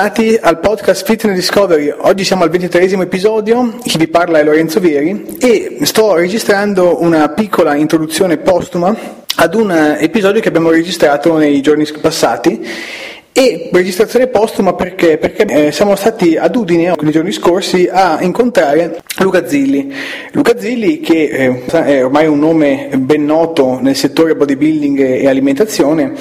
Bentornati al podcast Fitness Discovery. Oggi siamo al ventitresimo episodio, chi vi parla è Lorenzo Vieri e sto registrando una piccola introduzione postuma ad un episodio che abbiamo registrato nei giorni passati e registrazione postuma perché? Perché eh, siamo stati ad Udine nei giorni scorsi a incontrare Luca Zilli. Luca Zilli che eh, è ormai un nome ben noto nel settore bodybuilding e alimentazione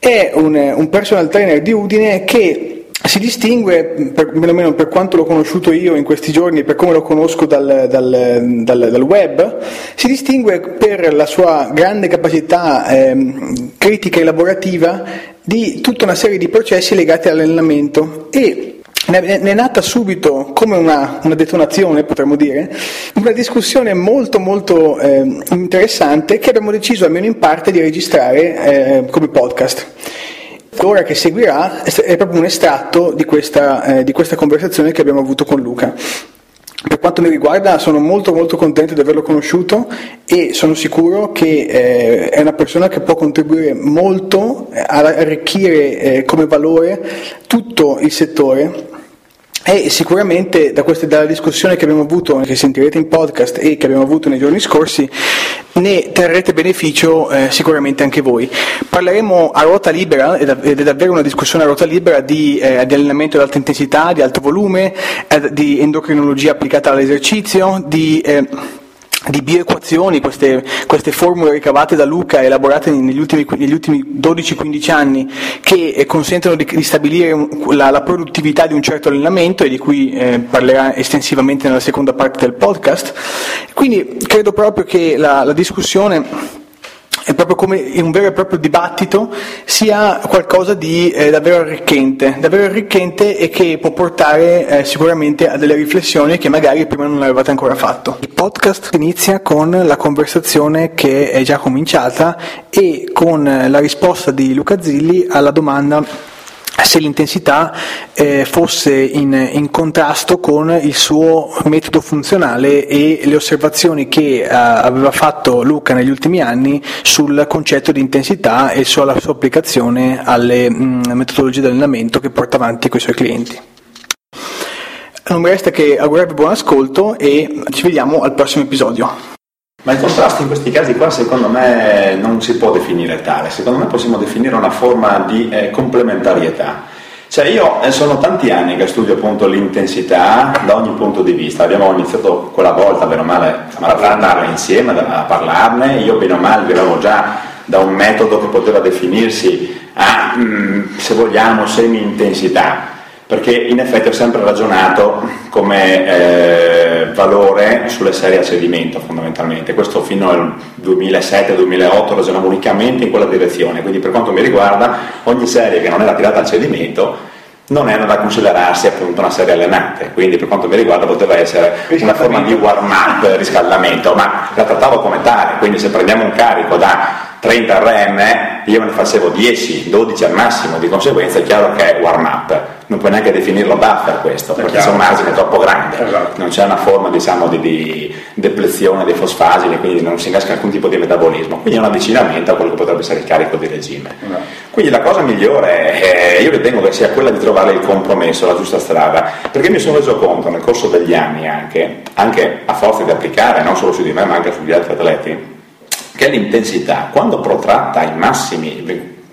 è un, un personal trainer di Udine che si distingue, per, perlomeno per quanto l'ho conosciuto io in questi giorni e per come lo conosco dal, dal, dal, dal, web, si distingue per la sua grande capacità eh, critica e elaborativa di tutta una serie di processi legati all'allenamento e ne è nata subito come una, una, detonazione, potremmo dire, una discussione molto molto eh, interessante che abbiamo deciso almeno in parte di registrare eh, come podcast. L'ora che seguirà è proprio un estratto di questa, eh, di questa conversazione che abbiamo avuto con Luca. Per quanto mi riguarda sono molto molto contento di averlo conosciuto e sono sicuro che eh, è una persona che può contribuire molto ad arricchire eh, come valore tutto il settore e sicuramente da queste, dalla discussione che abbiamo avuto, che sentirete in podcast e che abbiamo avuto nei giorni scorsi, ne terrete beneficio eh, sicuramente anche voi. Parleremo a ruota libera, ed è davvero una discussione a ruota libera, di, eh, di allenamento ad alta intensità, di alto volume, eh, di endocrinologia applicata all'esercizio, di eh, di bioequazioni, queste, queste, formule ricavate da Luca, elaborate negli ultimi, ultimi 12-15 anni, che eh, consentono di, di stabilire la, la, produttività di un certo allenamento e di cui eh, parlerà estensivamente nella seconda parte del podcast. Quindi credo proprio che la, la discussione è proprio come un vero e proprio dibattito, sia qualcosa di eh, davvero arricchente, davvero arricchente e che può portare eh, sicuramente a delle riflessioni che magari prima non avevate ancora fatto. Il podcast inizia con la conversazione che è già cominciata e con la risposta di Luca Zilli alla domanda se l'intensità eh, fosse in, in, contrasto con il suo metodo funzionale e le osservazioni che eh, aveva fatto Luca negli ultimi anni sul concetto di intensità e sulla sua applicazione alle mh, mm, metodologie di allenamento che porta avanti con i suoi clienti. Non mi resta che augurarvi buon ascolto e ci vediamo al prossimo episodio. Ma il contrasto in questi casi qua secondo me non si può definire tale, secondo me possiamo definire una forma di eh, complementarietà. Cioè io eh, sono tanti anni che studio appunto l'intensità da ogni punto di vista, abbiamo iniziato quella volta bene o male a parlarne insieme, a parlarne, io bene o male vivevo già da un metodo che poteva definirsi a, mm, se vogliamo, semi-intensità perché in effetti ho sempre ragionato come eh, valore sulle serie a sedimento fondamentalmente, questo fino al 2007-2008 ragionavo unicamente in quella direzione, quindi per quanto mi riguarda ogni serie che non era tirata al sedimento non era da considerarsi appunto una serie allenante, quindi per quanto mi riguarda poteva essere una forma di warm-up, riscaldamento, ma la trattavo come tale, quindi se prendiamo un carico da 30 RM, io me ne facevo 10, 12 al massimo, di conseguenza è chiaro che è warm up, non puoi neanche definirlo buffer questo, perché c'è un margine troppo grande, esatto. non c'è una forma diciamo, di, di, deplezione dei fosfagili, quindi non si innesca alcun tipo di metabolismo, quindi è un avvicinamento a quello che potrebbe essere il carico di regime. Esatto. Quindi la cosa migliore, eh, io ritengo che sia quella di trovare il compromesso, la giusta strada, perché mi sono reso conto nel corso degli anni anche, anche a forza di applicare, non solo su di me ma anche sugli altri atleti, che l'intensità, quando protratta ai massimi,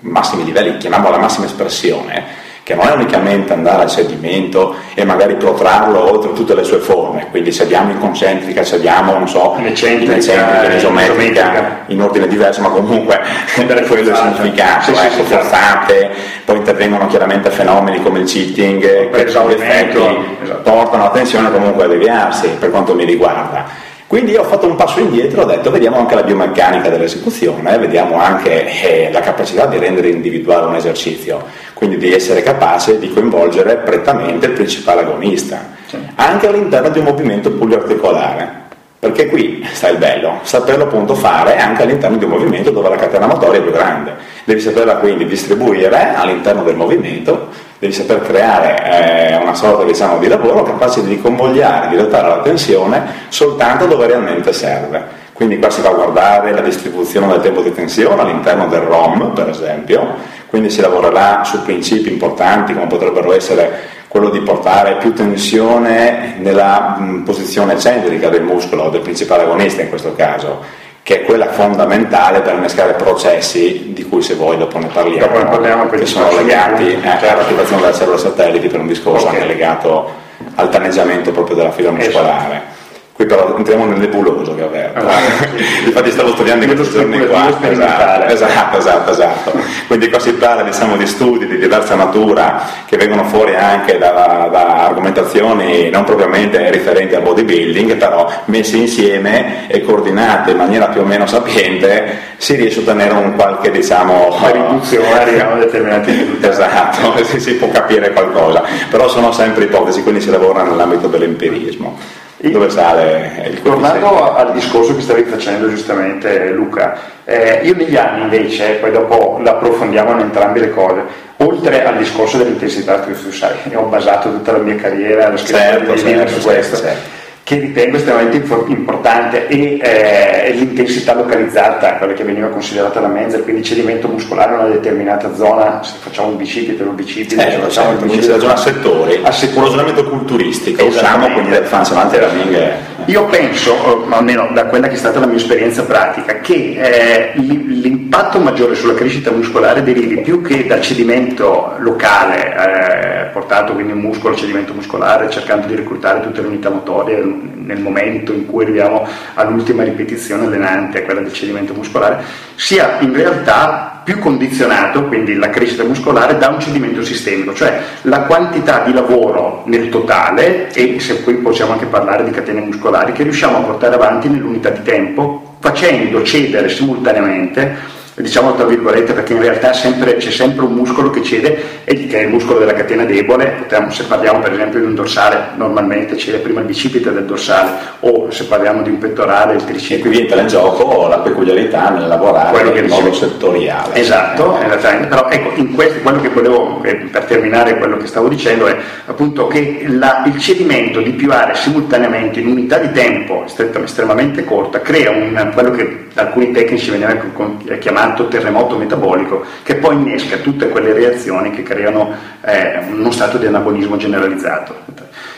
massimi livelli, chiamiamola massima espressione, che non è unicamente andare al sedimento e magari protrarlo oltre tutte le sue forme, quindi sediamo in concentrica, sediamo, non so, in eccentrica, in isometrica, in ordine diverso, ma comunque quello è il significato, sì, ecco, sì, forzate, poi intervengono chiaramente fenomeni come il cheating, che effetti esatto. portano la tensione comunque a deviarsi per quanto mi riguarda. Quindi io ho fatto un passo indietro, ho detto vediamo anche la biomeccanica dell'esecuzione, vediamo anche eh, la capacità di rendere individuale un esercizio, quindi di essere capace di coinvolgere prettamente il principale agonista, anche all'interno di un movimento poliarticolare. Perché qui sta il bello, saperlo appunto fare anche all'interno di un movimento dove la catena motoria è più grande. Devi saperla quindi distribuire all'interno del movimento devi saper creare eh, una sorta diciamo, di lavoro capace di convogliare, di dotare la tensione soltanto dove realmente serve. Quindi qua si va a guardare la distribuzione del tempo di tensione all'interno del ROM, per esempio, quindi si lavorerà su principi importanti come potrebbero essere quello di portare più tensione nella mh, posizione centrica del muscolo, del principale agonista in questo caso, che è quella fondamentale per innescare processi di cui se vuoi dopo ne parliamo, dopo ne parliamo che sono legati eh, all'attivazione delle cellule satelliti per un discorso okay. anche legato al tanneggiamento proprio della fila muscolare. Esatto. Qui però entriamo nel nebuloso che ho aperto. Ah, sì. Infatti stavo studiando in questi giorni qua. Esatto, esatto, esatto, esatto. Quindi qua si parla diciamo, di studi di diversa natura che vengono fuori anche da, da, argomentazioni non propriamente riferenti al bodybuilding, però messi insieme e coordinate in maniera più o meno sapiente si riesce a ottenere un qualche diciamo riduzione arriviamo a determinati. Esatto, si, si può capire qualcosa, però sono sempre ipotesi, quindi si lavora nell'ambito dell'empirismo dove sale il Tornando al discorso che stavi facendo giustamente Luca, eh, io negli anni invece, poi dopo l'approfondiamo in entrambe le cose, oltre al discorso dell'intensità che tu sai, ho basato tutta la mia carriera, la scrittura certo, di certo, su questo. Certo che ritengo estremamente importante e eh, l'intensità localizzata, quella che veniva considerata la mezza, quindi cedimento muscolare in una determinata zona, se facciamo un bicipite o un bicipite, eh, se facciamo certo, un bicipite, zona a settori, a settori, un ragionamento culturistico, usiamo quindi del funzionante running. Io penso, almeno da quella che è stata la mia esperienza pratica, che eh, l'impatto maggiore sulla crescita muscolare derivi più che dal cedimento locale, eh, portato quindi un muscolo, cedimento muscolare, cercando di reclutare tutte le unità motorie nel momento in cui arriviamo all'ultima ripetizione allenante, quella del cedimento muscolare, sia in realtà più condizionato, quindi la crescita muscolare, da un cedimento sistemico, cioè la quantità di lavoro nel totale, e se poi possiamo anche parlare di catene muscolari, che riusciamo a portare avanti nell'unità di tempo, facendo cedere simultaneamente diciamo tra virgolette perché in realtà sempre, c'è sempre un muscolo che cede e che è il muscolo della catena debole, se parliamo per esempio di un dorsale normalmente cede prima il bicipite del dorsale o se parliamo di un pettorale il tricipite. E qui entra in gioco la peculiarità nel lavorare in modo settoriale. Esatto, eh. però ecco, in questo, quello che volevo, per terminare quello che stavo dicendo è appunto che la, il cedimento di più aree simultaneamente in unità di tempo estremamente corta crea un, quello che da alcuni tecnici veniva chiamato chiamato terremoto metabolico, che poi innesca tutte quelle reazioni che creano eh, uno stato di anabolismo generalizzato.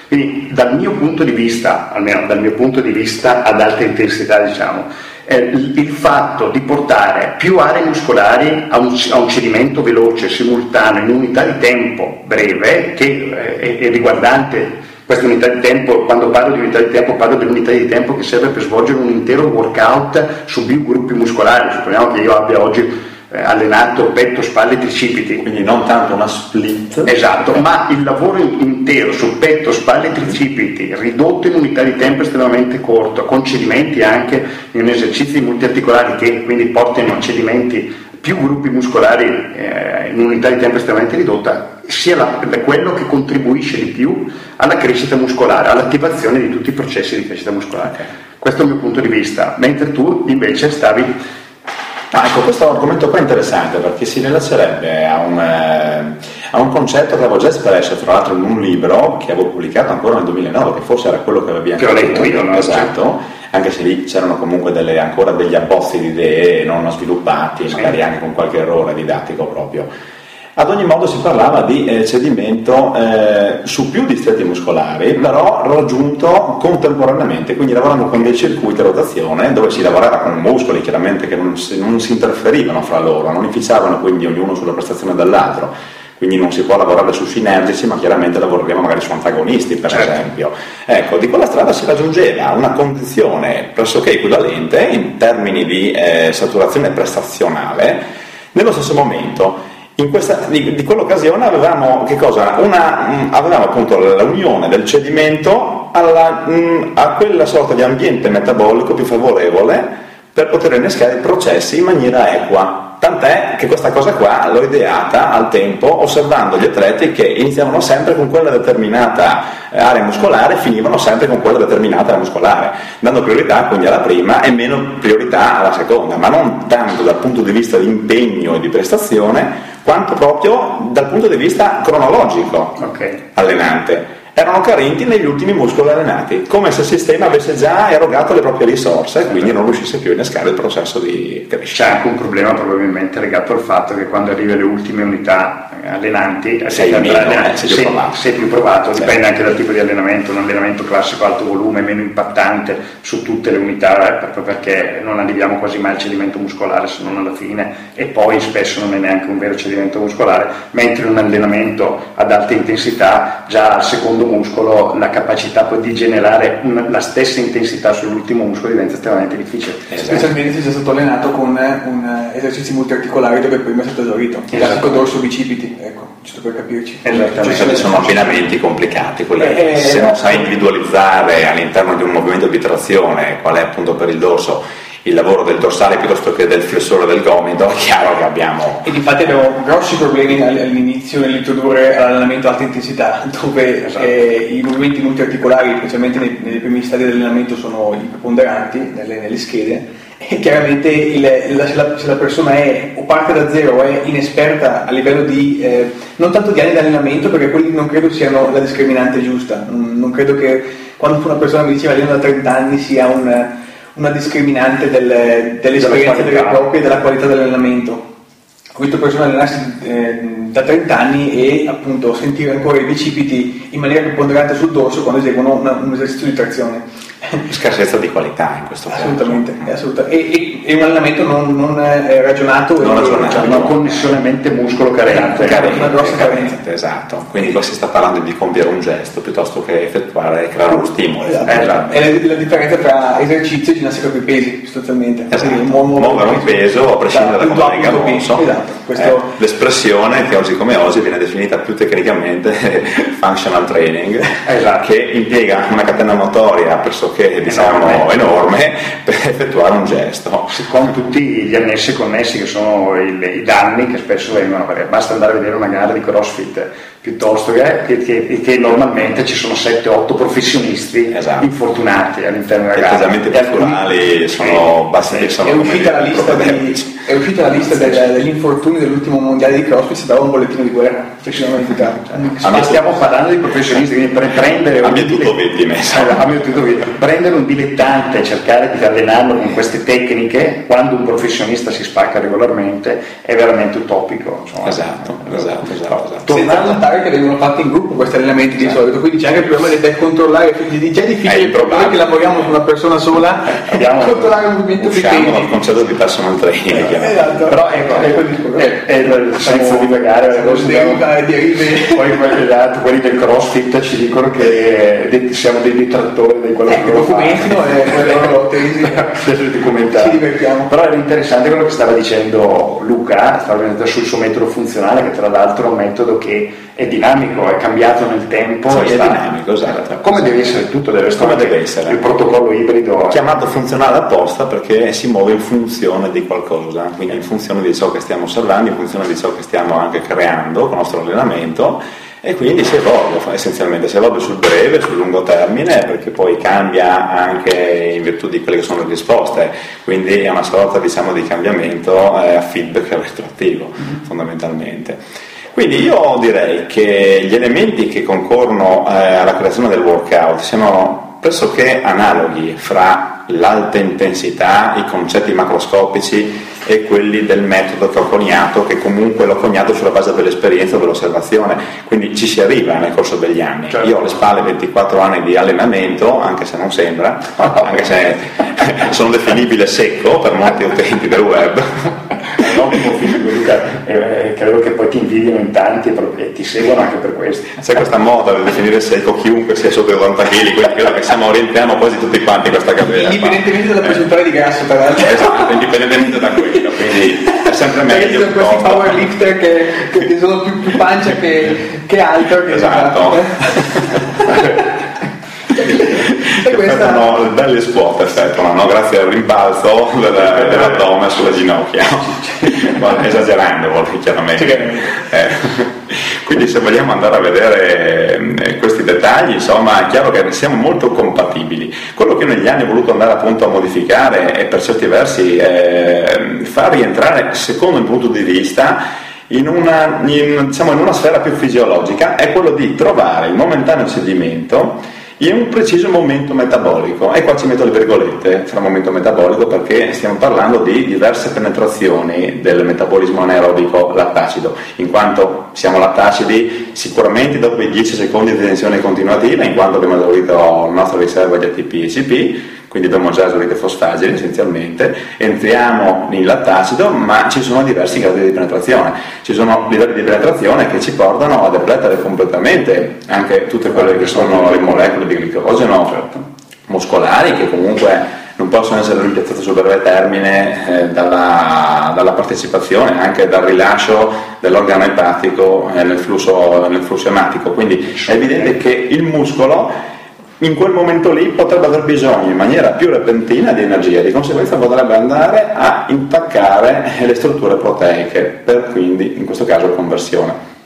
Quindi dal mio punto di vista, almeno dal mio punto di vista ad alta intensità, diciamo, eh, il fatto di portare più aree muscolari a un, a un, cedimento veloce, simultaneo, in unità di tempo breve, che eh, è, è riguardante questa unità di tempo, quando parlo di unità di tempo parlo dell'unità di tempo che serve per svolgere un intero workout su gruppi muscolari, supponiamo che io abbia oggi eh, allenato petto, spalle e tricipiti. Quindi non tanto una split. Esatto, ma il lavoro intero su petto, spalle e tricipiti, ridotto in unità di tempo estremamente corto, con cedimenti anche in esercizi multiarticolari che quindi portano a cedimenti più gruppi muscolari eh, in unità di tempo estremamente ridotta, sia la, quello che contribuisce di più alla crescita muscolare, all'attivazione di tutti i processi di crescita muscolare. Questo è il mio punto di vista, mentre tu invece stavi... Ah, ecco, questo argomento qua è interessante perché si relazionerebbe a un, eh, a un, concetto che avevo già espresso, tra l'altro in un libro che avevo pubblicato ancora nel 2009, che forse era quello che avevi anche Che ho letto io, no? Esatto. Anche se lì c'erano comunque delle, ancora degli abbozzi di idee non sviluppati, magari anche con qualche errore didattico proprio. Ad ogni modo si parlava di eh, cedimento eh, su più distretti muscolari, però raggiunto contemporaneamente, quindi lavorando con dei circuiti a rotazione dove si lavorava con muscoli chiaramente che non si, non si interferivano fra loro, non inficiavano quindi ognuno sulla prestazione dell'altro quindi non si può lavorare su sinergici, ma chiaramente lavoreremo magari su antagonisti, per certo. esempio. Ecco, di quella strada si raggiungeva una condizione pressoché equivalente in termini di eh, saturazione prestazionale nello stesso momento. In questa, di, di, quell'occasione avevamo, una, mh, avevamo appunto l'unione del cedimento alla, mh, a quella sorta di ambiente metabolico più favorevole per poter innescare i processi in maniera equa. Tant'è che questa cosa qua l'ho ideata al tempo osservando gli atleti che iniziavano sempre con quella determinata eh, area muscolare e finivano sempre con quella determinata area muscolare, dando priorità quindi alla prima e meno priorità alla seconda, ma non tanto dal punto di vista di impegno e di prestazione, quanto proprio dal punto di vista cronologico okay. allenante. Erano carenti negli ultimi muscoli allenati, come se il sistema avesse già erogato le proprie risorse e quindi non riuscisse più a innescare il processo di crescita. C'è anche un problema probabilmente legato al fatto che quando arrivi alle ultime unità allenanti sei, meno, eh, sei, sei, più sei, più provato, dipende anche dal tipo di allenamento, un allenamento classico alto volume, meno impattante su tutte le unità, eh, proprio perché non arriviamo quasi mai al cedimento muscolare se non alla fine e poi spesso non è neanche un vero cedimento muscolare, mentre un allenamento ad alta intensità già al secondo muscolo la capacità poi di generare un, la stessa intensità sull'ultimo muscolo diventa estremamente difficile. Esatto. Specialmente se sei stato allenato con un esercizio multiarticolare dove prima è stato esaurito, il esatto. classico dorso bicipiti, ecco, giusto per capirci. Esattamente. Cioè, sono abbinamenti complicati, quelli, eh, se non sai individualizzare all'interno di un movimento di trazione qual è appunto per il dorso il lavoro del dorsale piuttosto che del flessore del gomito, è chiaro che abbiamo... E infatti abbiamo grossi problemi all'inizio nell'introdurre l'allenamento a alta intensità, dove esatto. eh, i movimenti multiarticolari, specialmente nei, nei primi stadi dell'allenamento, sono i preponderanti nelle, nelle schede e chiaramente il, la, se, la, se, la, persona è o parte da zero o è inesperta a livello di eh, non tanto di anni di allenamento perché quelli non credo siano la discriminante giusta non, non credo che quando una persona mi diceva alleno da 30 anni sia un, una discriminante delle, dell'esperienza delle proprie e della qualità dell'allenamento. Ho visto persone allenarsi eh, da 30 anni e appunto sentire ancora i bicipiti in maniera preponderante sul dorso quando eseguono una, un esercizio di trazione. Scarsezza di qualità in questo caso. Assolutamente, assolutamente. E, e, e, un allenamento non, non eh, ragionato, non ragionato una connessione mente-muscolo carente. carente, una grossa carenza. Esatto, quindi qua si sta parlando di compiere un gesto piuttosto che effettuare e creare uno stimolo. Esatto. esatto. È la, la, differenza tra esercizio e ginnastica con i pesi, sostanzialmente. Esatto. Muovere un peso a prescindere da come venga mosso. Esatto. Questo... Eh, l'espressione che oggi come oggi viene definita più tecnicamente functional training, esatto. che impiega una catena motoria pressoché pressoché diciamo, enorme. enorme per effettuare un gesto. Con tutti gli annessi connessi che sono il, i danni che spesso vengono, basta andare a vedere una gara di CrossFit piuttosto che, che, che, normalmente ci sono 7-8 professionisti esatto. infortunati all'interno della gara. Gli atteggiamenti culturali sono bassi sono è uscita la lista, di, è uscita la lista del, degli infortuni dell'ultimo mondiale di CrossFit si dava un bollettino di guerra effettivamente cioè, ma stiamo parlando di professionisti quindi per prendere tutto vittime prendere un dilettante e cercare di allenarlo con queste tecniche quando un professionista si spacca regolarmente è veramente utopico insomma. esatto esatto, esatto, esatto. tornando notare che vengono fatti in gruppo questi allenamenti di esatto. solito, quindi c'è anche il problema del controllare, già è difficile il problema che lavoriamo su una persona sola, abbiamo controllare un movimento di tempo. dal concetto di personal training. Eh, esatto. Però ecco, ecco è, è, è senza divagare, poi quelli, esatto, quelli del crossfit ci dicono che siamo dei detrattori di quello ecco, che documentino e ci divertiamo. Però era interessante quello che stava dicendo Luca, stava dicendo sul suo metodo funzionale, che tra l'altro è un metodo che è dinamico, è cambiato nel tempo. Sì, è dinamico, esatto. Come deve essere tutto, deve essere, deve essere. il protocollo ibrido. Chiamato funzionale apposta perché si muove in funzione di qualcosa, quindi in funzione di ciò che stiamo osservando, in funzione di ciò che stiamo anche creando con il nostro allenamento e quindi si evolve essenzialmente, si evolve sul breve, sul lungo termine perché poi cambia anche in virtù di quelle che sono le risposte, quindi è una sorta diciamo, di cambiamento eh, a feedback retroattivo mm-hmm. fondamentalmente. Quindi io direi che gli elementi che concorrono eh, alla creazione del workout siano pressoché analoghi fra l'alta intensità, i concetti macroscopici e quelli del metodo che ho coniato, che comunque l'ho coniato sulla base dell'esperienza e dell'osservazione, quindi ci si arriva nel corso degli anni. Certo. Io ho alle spalle 24 anni di allenamento, anche se non sembra, anche se sono definibile secco per molti utenti del web. Ottimo fisico, Luca, e credo che poi ti invidiano in tanti e ti seguono anche per questo. C'è questa moda di definire secco chiunque sia sotto i 80 kg, quindi credo che siamo, orientiamo quasi tutti quanti questa carriera. Indipendentemente dalla percentuale di grasso, tra l'altro. Esatto, indipendentemente da quello? Quindi è sempre meglio. Perché questi power lifter che, che, sono più, più pancia che, che altro. Che esatto. che questa... effettuano belle scuote effettuano, no? grazie al rimbalzo dell'addome sulle ginocchia esagerando chiaramente eh. quindi se vogliamo andare a vedere eh, questi dettagli insomma è chiaro che siamo molto compatibili quello che negli anni ho voluto andare appunto a modificare e per certi versi eh, far rientrare secondo il punto di vista in una, in, diciamo, in una sfera più fisiologica è quello di trovare il momentaneo sedimento in un preciso momento metabolico. E qua ci metto le virgolette fra momento metabolico perché stiamo parlando di diverse penetrazioni del metabolismo anaerobico lattacido, in quanto siamo lattacidi sicuramente dopo i 10 secondi di tensione continuativa, in quanto abbiamo esaurito la nostra riserva di ATP e CP, quindi i fosfagili essenzialmente, entriamo in lattacido, ma ci sono diversi gradi di penetrazione, ci sono livelli di penetrazione che ci portano a depletere completamente anche tutte quelle che sono le molecole di glicogeno certo. muscolari che comunque non possono essere rimpiazzate sul breve termine eh, dalla, dalla, partecipazione, anche dal rilascio dell'organo epatico eh, nel, flusso, nel flusso ematico. Quindi è evidente che il muscolo in quel momento lì potrebbe aver bisogno in maniera più repentina di energia, di conseguenza potrebbe andare a intaccare le strutture proteiche per quindi in questo caso conversione.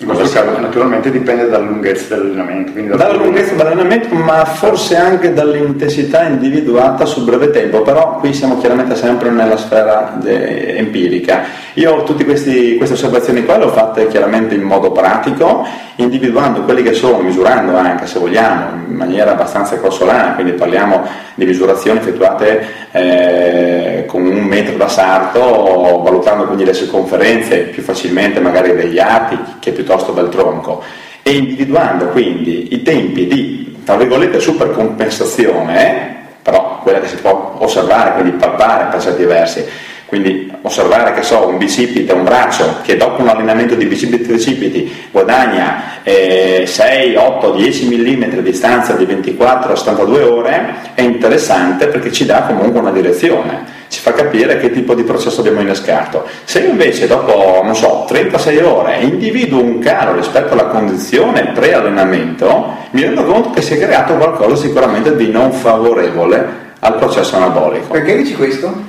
In questo caso naturalmente dipende dalla lunghezza dell'allenamento. Dal dalla lunghezza dell'allenamento, ma forse anche dall'intensità individuata sul breve tempo, però qui siamo chiaramente sempre nella sfera de- empirica. Io tutte queste osservazioni qua le ho fatte chiaramente in modo pratico, individuando quelli che sono, misurando anche se vogliamo, in maniera abbastanza grossolana, quindi parliamo di misurazioni effettuate eh, con un metro da sarto, valutando quindi le circonferenze più facilmente magari degli arti che piuttosto del tronco. E individuando quindi i tempi di, tra virgolette, supercompensazione, però quella che si può osservare, quindi palpare per certi versi, quindi osservare che so, un bicipite, un braccio che dopo un allenamento di bicipiti guadagna eh, 6, 8, 10 mm di distanza di 24 a 72 ore è interessante perché ci dà comunque una direzione, ci fa capire che tipo di processo abbiamo innescato. Se invece dopo, non so, 36 ore individuo un calo rispetto alla condizione pre-allenamento, mi rendo conto che si è creato qualcosa sicuramente di non favorevole al processo anabolico. Perché dici questo?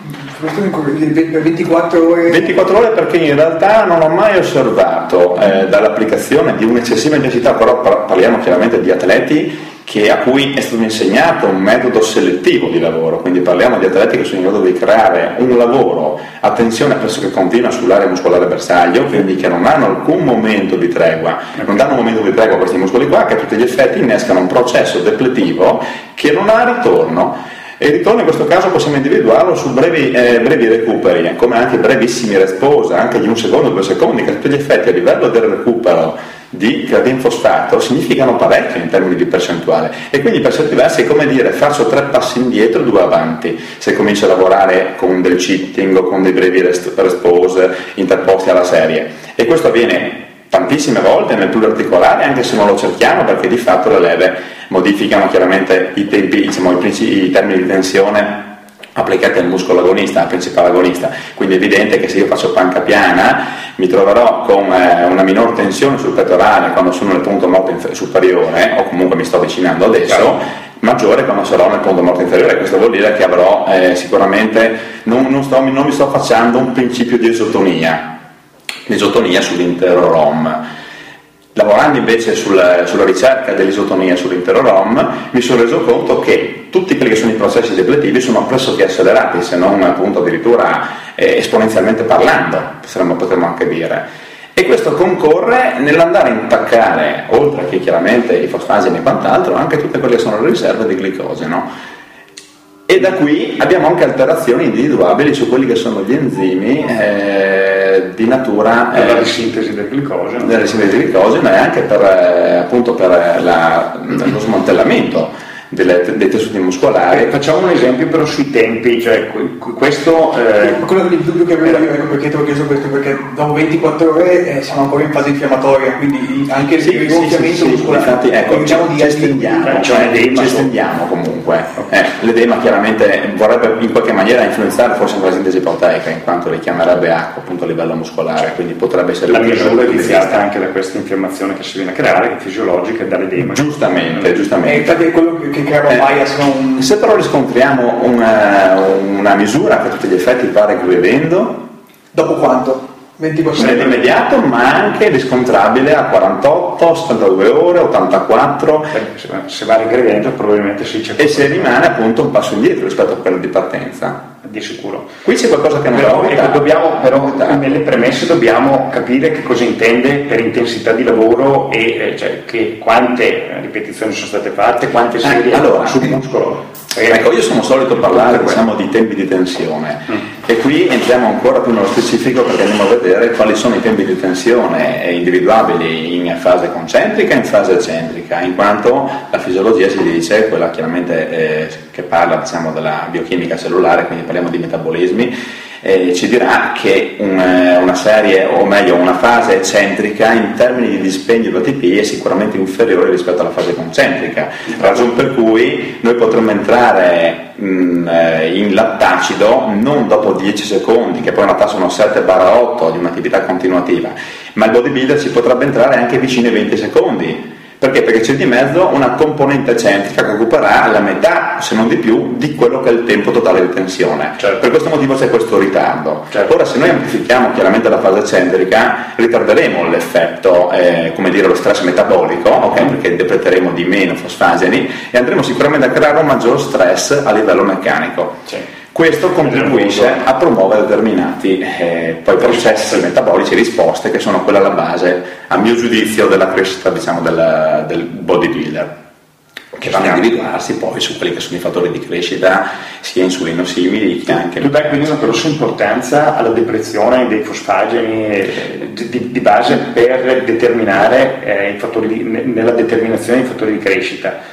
Per 24 ore? 24 ore perché in realtà non ho mai osservato eh, dall'applicazione di un'eccessiva intensità, però parliamo chiaramente di atleti che, a cui è stato insegnato un metodo selettivo di lavoro, quindi parliamo di atleti che sono in grado di creare un lavoro a tensione pressoché continua sull'area muscolare bersaglio, quindi che non hanno alcun momento di tregua, non danno un momento di tregua a questi muscoli qua, che a tutti gli effetti innescano un processo depletivo che non ha ritorno e il ritorno in questo caso possiamo individuarlo su brevi, eh, brevi recuperi, come anche brevissimi resposa, anche di un secondo due secondi, che tutti gli effetti a livello del recupero di creatin fosfato significano parecchio in termini di percentuale. E quindi per certi versi è come dire faccio tre passi indietro e due avanti. Se comincio a lavorare con del cheating o con dei brevi respose interposti alla serie. E questo avviene tantissime volte nel pluriarticolare anche se non lo cerchiamo perché di fatto le leve modificano chiaramente i, tempi, diciamo, i, i termini di tensione applicati al muscolo agonista, al principale agonista. Quindi è evidente che se io faccio panca piana mi troverò con eh, una minor tensione sul pettorale quando sono nel punto morto inf- superiore, o comunque mi sto avvicinando adesso, maggiore quando sarò nel punto morto inferiore. Questo vuol dire che avrò eh, sicuramente, non, non, sto, non mi sto facendo un principio di isotonia, l'isotonia sull'intero ROM. Lavorando invece sul, sulla ricerca dell'isotonia sull'intero ROM mi sono reso conto che tutti quelli che sono i processi depletivi sono pressoché accelerati, se non appunto addirittura eh, esponenzialmente parlando, potremmo, potremmo anche dire. E questo concorre nell'andare a intaccare, oltre che chiaramente i fosfageni e quant'altro, anche tutte quelle che sono le riserve di glicoseno. E da qui abbiamo anche alterazioni individuabili su quelli che sono gli enzimi eh, di natura... Per eh, la risintesi del glicoseno. Della risintesi del glicoseno e anche per, eh, appunto per la, lo smantellamento delle, dei tessuti muscolari. Eh, facciamo un esempio però sui tempi, cioè questo... Eh... Quello del dubbio che avevo io, ecco perché ti ho chiesto questo, perché dopo 24 ore eh, siamo ancora in fase infiammatoria, quindi anche il sì, rigonfiamento sì, sì, muscolare. Infatti, ecco, ci, di ci estendiamo, cioè, ci estendiamo comunque. Eh, l'edema chiaramente vorrebbe in qualche maniera influenzare forse anche la sintesi proteica, in quanto richiamerebbe acqua appunto a livello muscolare, quindi potrebbe essere... La misura è iniziata anche da questa infiammazione che si viene a creare, che è fisiologica e dall'edema. Giustamente, giustamente. E infatti è quello che Non... Se però riscontriamo una, una, misura che a tutti gli effetti va regredendo, dopo quanto? 20%? Nell'immediato, ma anche riscontrabile a 48, 72 ore, 84. Se va regredendo probabilmente si c'è. E se rimane appunto un passo indietro rispetto a quello di partenza. di sicuro. Qui c'è qualcosa che non però, ecco, dobbiamo, però nelle premesse dobbiamo capire che cosa intende per intensità di lavoro e eh, cioè, che, quante ripetizioni sono state fatte, quante eh, serie eh, allora, sul muscolo. Ecco, io sono solito parlare diciamo, di tempi di tensione mm. e qui entriamo ancora più nello specifico perché andiamo a vedere quali sono i tempi di tensione individuabili in fase concentrica e in fase eccentrica, in quanto la fisiologia si dice, quella chiaramente eh, che parla diciamo, della biochimica cellulare, quindi parliamo di metabolismi, eh, ci dirà che un, eh, una serie, o meglio una fase eccentrica in termini di dispendio di ATP è sicuramente inferiore rispetto alla fase concentrica, ragione per cui noi potremmo entrare mh, mm, eh, in lattacido non dopo 10 secondi, che poi in realtà sono 7-8 di un'attività continuativa, ma il bodybuilder ci potrebbe entrare anche vicino ai 20 secondi perché? Perché c'è di mezzo una componente eccentrica che occuperà la metà, se non di più, di quello che è il tempo totale di tensione. Certo. Per questo motivo c'è questo ritardo. Certo. Ora, se noi amplifichiamo chiaramente la fase eccentrica, ritarderemo l'effetto, eh, come dire, lo stress metabolico, okay? perché depleteremo di meno fosfageni e andremo sicuramente a creare un maggior stress a livello meccanico. Certo. Questo contribuisce a promuovere determinati eh, poi processi metabolici e risposte che sono quelle alla base, a mio giudizio, della crescita diciamo, del, del bodybuilder che vanno a individuarsi poi su quelli che sono i fattori di crescita sia insulino simili che anche... Tu dai quindi una grossa importanza alla depressione dei fosfageni eh, di, di base per determinare eh, di, nella determinazione dei fattori di crescita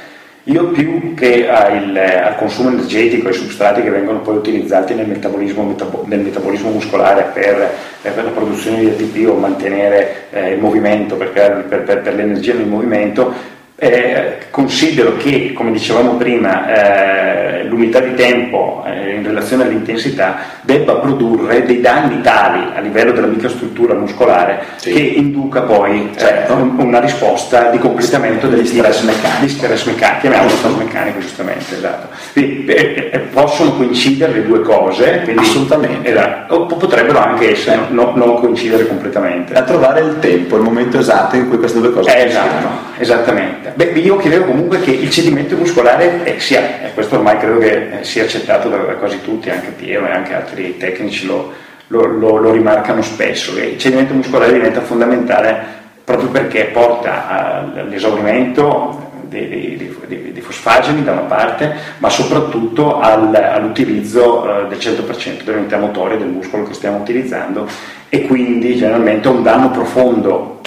io più che al, al, consumo energetico ai substrati che vengono poi utilizzati nel metabolismo, metabo, nel metabolismo muscolare per, per, la produzione di ATP o mantenere eh, il movimento, per, per, per l'energia nel movimento, eh, considero che, come dicevamo prima, eh, l'unità di tempo eh, in relazione all'intensità debba produrre dei danni tali a livello della microstruttura muscolare sì. che induca poi eh, certo. un, una risposta di completamento del stress meccanico. Di stress meccanico, chiamiamolo stress meccanico giustamente, esatto. Quindi, eh, eh, possono coincidere le due cose, quindi, assolutamente, esatto, o potrebbero anche essere, no, non coincidere completamente. A trovare il tempo, il momento esatto in cui queste due cose esatto, esattamente. Beh, io credo comunque che il cedimento muscolare eh, sia, e questo ormai credo che eh, sia accettato da, quasi tutti, anche Piero e anche altri tecnici lo, lo, lo, lo rimarcano spesso, che il cedimento muscolare diventa fondamentale proprio perché porta all'esaurimento dei, dei, dei, dei, fosfageni da una parte, ma soprattutto al, all'utilizzo eh, del 100% dell'unità motoria del muscolo che stiamo utilizzando e quindi generalmente un danno profondo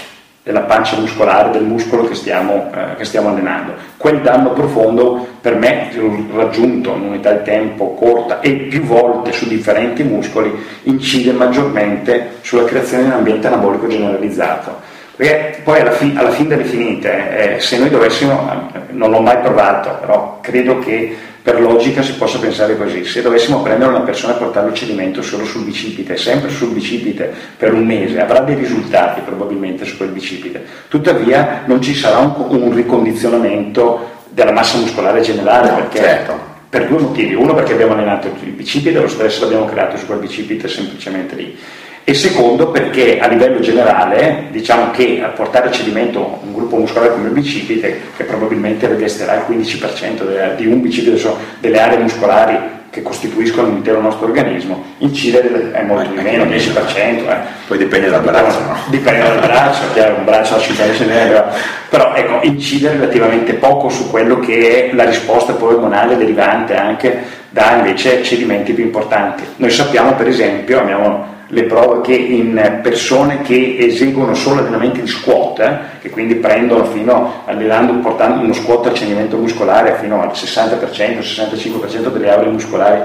della pancia muscolare, del muscolo che stiamo, eh, che stiamo, allenando. Quel danno profondo per me, raggiunto in unità di tempo corta e più volte su differenti muscoli, incide maggiormente sulla creazione di un ambiente anabolico generalizzato. Perché poi alla, fi- alla fine delle finite, eh, se noi dovessimo, eh, non l'ho mai provato, però credo che per logica si possa pensare così, se dovessimo prendere una persona e portarlo al cedimento solo sul bicipite, sempre sul bicipite per un mese, avrà dei risultati probabilmente su quel bicipite, tuttavia non ci sarà un, un ricondizionamento della massa muscolare generale no, perché certo. per due motivi, uno perché abbiamo allenato il bicipite, lo stress l'abbiamo creato su quel bicipite semplicemente lì e secondo perché a livello generale diciamo che portare a cedimento un gruppo muscolare come il bicipite che probabilmente revesterà il 15% di un bicipite cioè delle aree muscolari che costituiscono l'intero nostro organismo, incidere è molto di meno, 10%. Eh. Poi dipende dal braccio, no? Dipende dal braccio, chiaro, un braccio a 50 cm, però ecco, incide relativamente poco su quello che è la risposta poi ormonale derivante anche da invece cedimenti più importanti. Noi sappiamo per esempio, abbiamo le prove che in persone che eseguono solo allenamenti di squat, eh, che quindi prendono fino allenando, portando uno squat al cenimento muscolare fino al 60%, 65% delle aree muscolari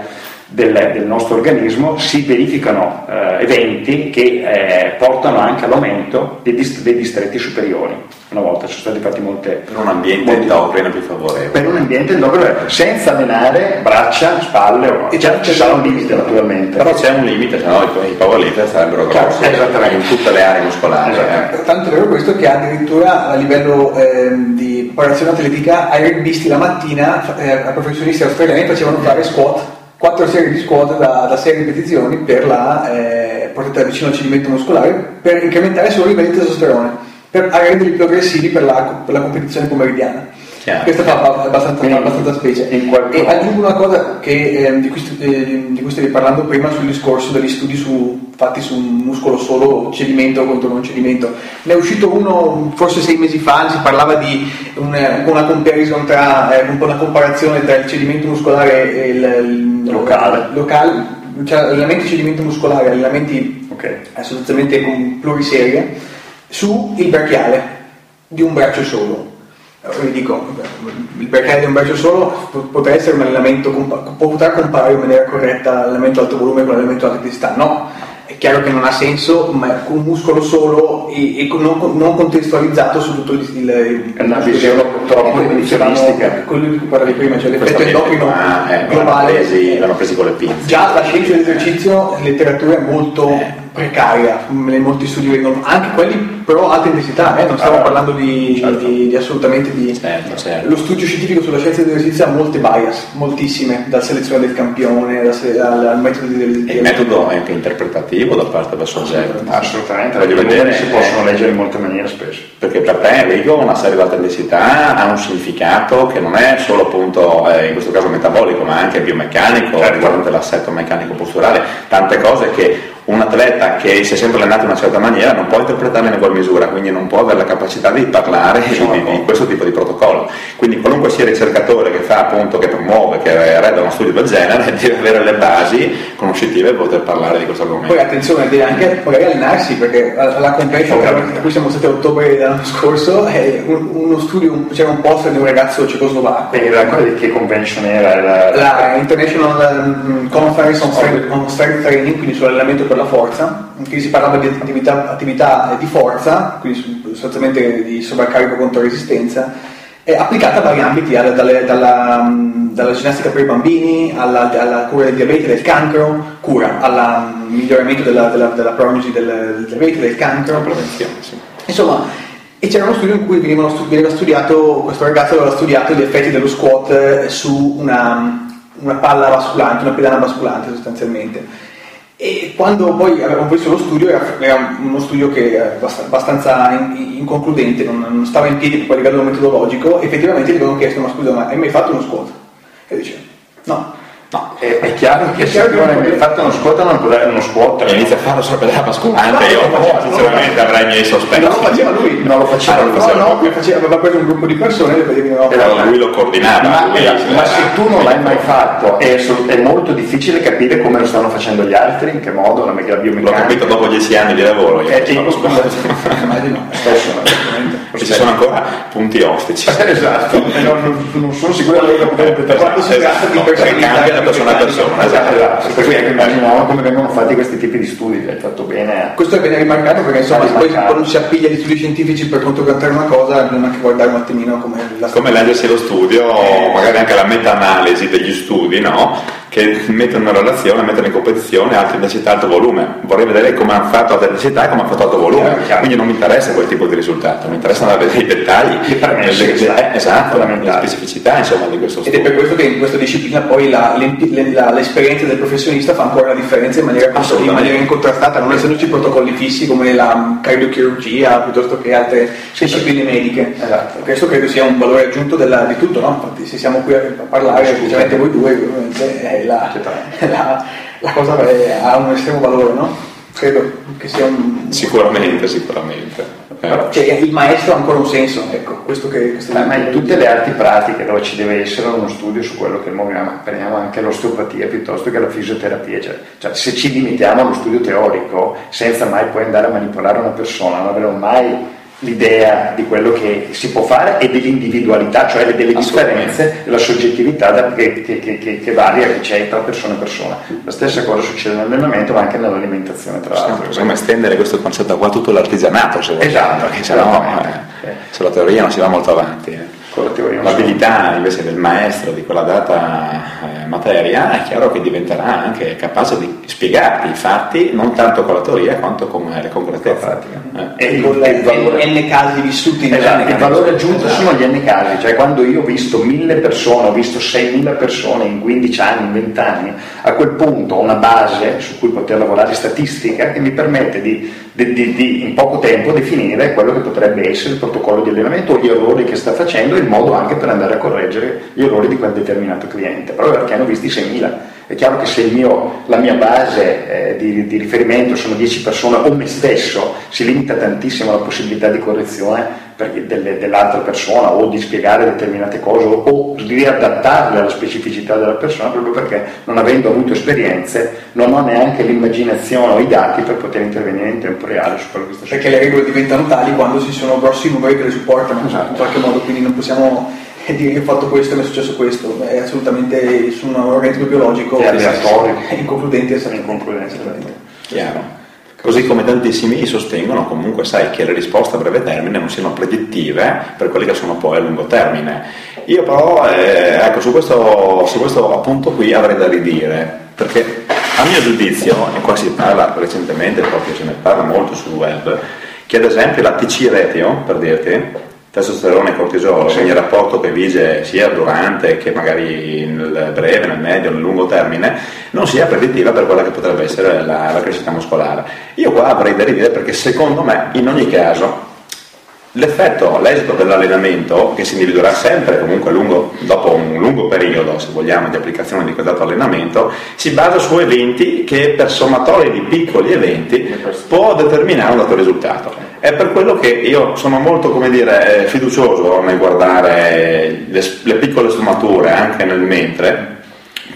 del, del, nostro organismo, si verificano eh, eventi che eh, portano anche all'aumento dei, dist- dei distretti superiori. Una volta sono stati fatti molte per un ambiente endocrino più favorevole. Per un ambiente endocrino senza allenare braccia, spalle o e già ci sarà un limite naturalmente. Però c'è un limite se no i, power lifter sarebbero grossi. esattamente. In tutte le aree muscolari eh. tanto è vero questo che addirittura a livello eh, di preparazione atletica hai visti la mattina eh, a professionisti australiani facevano fare squat quattro serie di squat da, da 6 ripetizioni per la eh, portata vicino al cedimento muscolare per incrementare solo i livelli di testosterone per, renderli più aggressivi per la, per la competizione pomeridiana. Chiaro. Questa fa abbastanza, Quindi, abbastanza specie. E aggiungo una cosa che, eh, di, cui, eh, di, cui, stavi parlando prima sul discorso degli studi su, fatti su un muscolo solo, cedimento contro non cedimento. Ne è uscito uno forse sei mesi fa, si parlava di una, una comparison tra, eh, una comparazione tra il cedimento muscolare e il, il locale. locale cioè allenamenti di cedimento muscolare, allenamenti okay. sostanzialmente con pluriserie, su il brachiale di un braccio solo vi dico, il perché di un braccio solo potrà essere un allenamento, poter comparare in maniera corretta l'allenamento alto volume con l'allenamento alta intensità, no, è chiaro che non ha senso, ma con un muscolo solo e, e non, non, contestualizzato su tutto il... il è una visione troppo reduzionistica. Quello di cui parlavi prima, cioè l'effetto endocrino eh, globale. L'hanno presi, l'hanno presi con le pinze. Già la scienza dell'esercizio, letteratura è molto... Eh precaria, in molti studi vengono, anche quelli però alta intensità, eh? non stiamo ah, parlando di, certo. di, di, assolutamente di... Certo, certo. Lo studio scientifico sulla scienza dell'esercizio ha molte bias, moltissime, dalla selezione del campione, dal, al metodo del... Il metodo è anche interpretativo da parte del soggetto. Assolutamente, voglio vedere, si possono leggere in molte maniere spesso. Perché per te Enrico una serie di alta intensità ha un significato che non è solo appunto, eh, in questo caso metabolico, ma anche biomeccanico, certo. riguardante l'assetto meccanico posturale, tante cose che un atleta che si è sempre allenato in una certa maniera non può interpretarla in ugual misura, quindi non può avere la capacità di parlare di, di, questo tipo di protocollo. Quindi qualunque sia il ricercatore che fa appunto, che promuove, che redaga uno studio del genere, deve avere le basi conoscitive per poter parlare di questo argomento. Poi attenzione, deve anche magari allenarsi, perché la competition a cui siamo stati a ottobre dell'anno scorso è uno studio, c'era un poster di un ragazzo cecoslovacco. E era quella di che convention era? Era la International um, Conference on Strength, on Strength Training, quindi sull'allenamento per la forza, qui si parlava di attività, attività di forza, quindi sostanzialmente di sovraccarico contro resistenza, applicata a vari ambiti, alla, dalla, dalla, dalla, ginnastica per i bambini, alla, alla, cura del diabete, del cancro, cura, al miglioramento della, della, della prognosi del, del, diabete, del cancro. Prevenzione, sì. Insomma, e c'era uno studio in cui veniva studiato, questo ragazzo aveva studiato gli effetti dello squat su una, una palla basculante, una pedana basculante sostanzialmente e quando poi avevamo visto lo studio, era, uno studio che era abbastanza inconcludente, non, stava in piedi a livello metodologico, effettivamente gli avevano chiesto, ma scusa, ma hai mai fatto uno squat? E dice, no, No, è, è, chiaro che se tu non hai fatto uno squat non puoi dare uno squat. E inizia a farlo solo per la basculante, io sinceramente avrei i miei sospetti. Non lo faceva lui, non lo faceva, lui. No, no, lui faceva, aveva preso un gruppo di persone e poi no, no, lui lo coordinava. Ma, lui, ma se tu non l'hai mai fatto è, è, molto difficile capire come lo stanno facendo gli altri, in che modo, la biomeccanica. L'ho capito dopo dieci anni di lavoro. Io eh, tipo, scusa, immagino, spesso, ci sono ancora punti ostici. esatto, non, non sono sicuro che quando si tratta di persone cambia da persona a persona esatto, esatto. per cui anche immaginiamo come vengono fatti questi tipi di studi, hai fatto bene. Questo è bene rimarcato perché insomma poi quando si appiglia di studi scientifici per controllare una cosa bisogna anche guardare un attimino come la Come leggersi lo studio, eh. magari anche la meta-analisi degli studi, no? che mettono in relazione, mettono in competizione alta intensità e alto volume. Vorrei vedere come hanno fatto alta intensità e come hanno fatto alto volume. Chiaro, chiaro. Quindi non mi interessa quel tipo di risultato, mi interessano avere i dettagli, le le, le, esatto, le specificità insomma, di questo studio. Ed è per questo che in questa disciplina poi la, la, l'esperienza del professionista fa ancora la differenza in maniera, in maniera incontrastata, non essendoci protocolli fissi come la cardiochirurgia piuttosto che altre discipline mediche. Esatto. Questo credo sia un valore aggiunto della, di tutto, no? Infatti se siamo qui a parlare, specialmente voi due, è la, la, la cosa ha un estremo valore, no? Credo che sia un... Sicuramente, sicuramente. Eh. Cioè, il maestro ha ancora un senso, ecco, questo che... Questo ma, ma in tutte le arti pratiche dove ci deve essere uno studio su quello che muoviamo, prendiamo anche l'osteopatia piuttosto che la fisioterapia, cioè, cioè, se ci limitiamo allo studio teorico senza mai poi andare a manipolare una persona, non avremo mai l'idea di quello che si può fare e dell'individualità, cioè delle differenze, della soggettività che, che, che, che, varia, che c'è tra persona e persona. La stessa cosa succede nell'allenamento ma anche nell'alimentazione tra l'altro. Possiamo estendere questo concetto qua tutto l'artigianato se vogliamo, esatto, perché se no eh, sulla teoria non si va molto avanti. Eh. L'abilità invece del maestro di quella data eh, materia è chiaro che diventerà anche capace di spiegarti i fatti non tanto con la teoria quanto con le concretezze. Eh. E con le, valore... n casi vissuti esatto, il valore aggiunto esatto. sono gli n casi, cioè quando io ho visto mille persone, ho visto 6.000 persone in 15 anni, in 20 anni, a quel punto ho una base su cui poter lavorare statistica che mi permette di, di, di, di in poco tempo definire quello che potrebbe essere il protocollo di allenamento o gli errori che sta facendo e modo anche per andare a correggere gli errori di quel determinato cliente, proprio perché hanno visti 6.000. È chiaro che se mio, la mia base eh, di, di, riferimento sono 10 persone o me stesso, si limita tantissimo la possibilità di correzione delle, dell'altra persona o di spiegare determinate cose o, o di riadattarle alla specificità della persona proprio perché non avendo avuto esperienze non ho neanche l'immaginazione o i dati per poter intervenire in tempo reale su quello che sta succedendo. Perché le regole diventano tali quando ci sono grossi numeri che le supportano esatto. in qualche modo, quindi non possiamo dire che ho fatto questo e mi è successo questo, è assolutamente su un organismo biologico è inconcludente e inconcludente. Chiaro. Così come tantissimi sostengono comunque, sai, che le risposte a breve termine non siano predittive per quelli che sono poi a lungo termine. Io però, eh, ecco, su questo, su questo appunto qui avrei da ridire, perché a mio giudizio, e qua si parla recentemente, proprio se ne parla molto sul web, che ad esempio la TC Retio, per dirti, testosterone e cortisolo, quindi il rapporto che vige sia durante che magari nel breve, nel medio, nel lungo termine, non sia predittiva per quella che potrebbe essere la, la crescita muscolare. Io qua avrei da ridire perché secondo me, in ogni caso, L'effetto, l'esito dell'allenamento, che si individuerà sempre comunque lungo, dopo un lungo periodo, se vogliamo, di applicazione di quel dato allenamento, si basa su eventi che per sommatoria di piccoli eventi può determinare un dato risultato. È per quello che io sono molto, dire, fiducioso nel guardare le, le piccole sfumature anche nel mentre,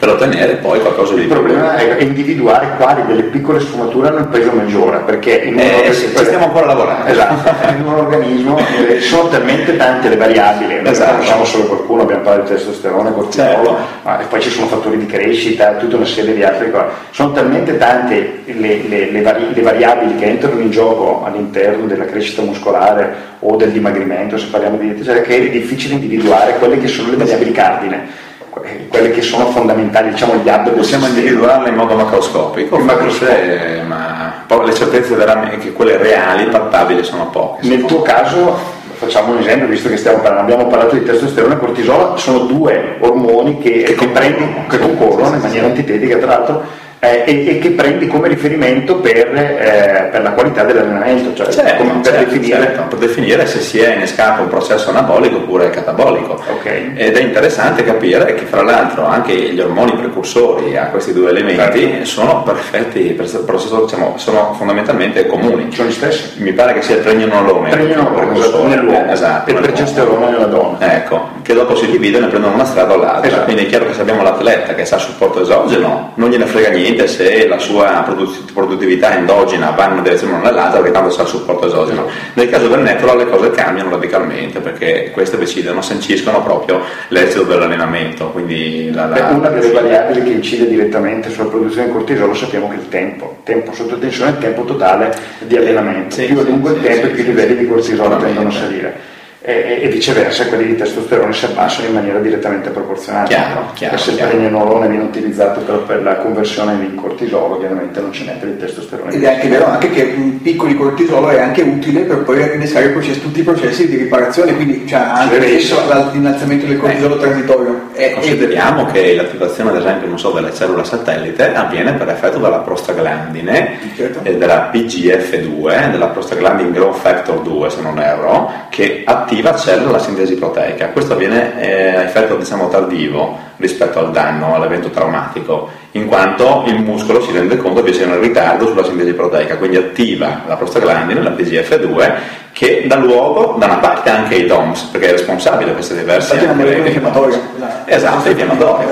per ottenere poi qualcosa di più. Il problema è individuare quali delle piccole sfumature hanno il peso maggiore, perché in un eh, organismo, ci stiamo ancora lavorando. Esatto, in un organismo sono talmente tante le variabili, noi esatto. conosciamo solo qualcuno, abbiamo parlato di testosterone, cortisolo, certo. ma poi ci sono fattori di crescita, tutta una serie di altre cose. Sono talmente tante le, le, le, vari, le variabili che entrano in gioco all'interno della crescita muscolare o del dimagrimento, se parliamo di dieta, che è difficile individuare quelle che sono le variabili cardine quelle che sono fondamentali, diciamo gli hub Possiamo individuarle in modo macroscopico, forse, ma le certezze che quelle reali, pattabili, sono poche. Nel tuo caso facciamo un esempio, visto che parlando, abbiamo parlato di testosterone e cortisolo, sono due ormoni che, che, che, che concorrono in maniera antitetica, tra l'altro eh, e, e, che prendi come riferimento per, eh, per la qualità dell'allenamento, cioè certo, per, certo, definire... Certo, per, definire... se si è innescato un processo anabolico oppure catabolico. Okay. Ed è interessante capire che fra l'altro anche gli ormoni precursori a questi due elementi certo. sono perfetti, diciamo, sono fondamentalmente comuni. Sono gli stessi. Mi pare che sia il pregnenolone. Pregnenolone, nell'uomo. Eh, esatto, e il progesterone nella donna. Ecco, che dopo si dividono e prendono una strada o l'altra. Esatto. Quindi è chiaro che se abbiamo l'atleta che sa supporto esogeno, non gliene frega niente se la sua produttività endogena va in una direzione o nell'altra perché tanto sa il supporto esogeno. Nel caso del natural le cose cambiano radicalmente perché queste decidono, sanciscono proprio l'esito dell'allenamento. Quindi la, la... Una delle variabili che incide direttamente sulla produzione di cortisolo sappiamo che è il tempo, tempo sotto tensione è il tempo totale di allenamento. Sì, più sì, lungo sì, il tempo più i livelli di cortisolo tendono a salire e, e, viceversa quelli di testosterone si abbassano in maniera direttamente proporzionale. Chiaro, chiaro, e se il pregnenolone viene utilizzato per, per, la conversione in cortisolo, ovviamente non c'è niente di testosterone. Ed è anche vero anche che un piccolo cortisolo è anche utile per poi innescare processi, tutti i processi di riparazione, quindi cioè, anche l'innalzamento del cortisolo eh. transitorio. È, Consideriamo è... che l'attivazione, ad esempio, so, delle cellule satellite avviene per effetto della prostaglandine certo. e della PGF2, della prostaglandin growth factor 2, se non erro, che attiva attiva accelera la sintesi proteica. Questo avviene eh, a effetto diciamo, tardivo rispetto al danno, all'evento traumatico, in quanto il muscolo si rende conto che c'è un ritardo sulla sintesi proteica, quindi attiva la prostaglandina, la PGF2, che dà luogo da una parte anche ai DOMS, perché è responsabile di queste diverse infiammatorie. Esatto, infiammatorie.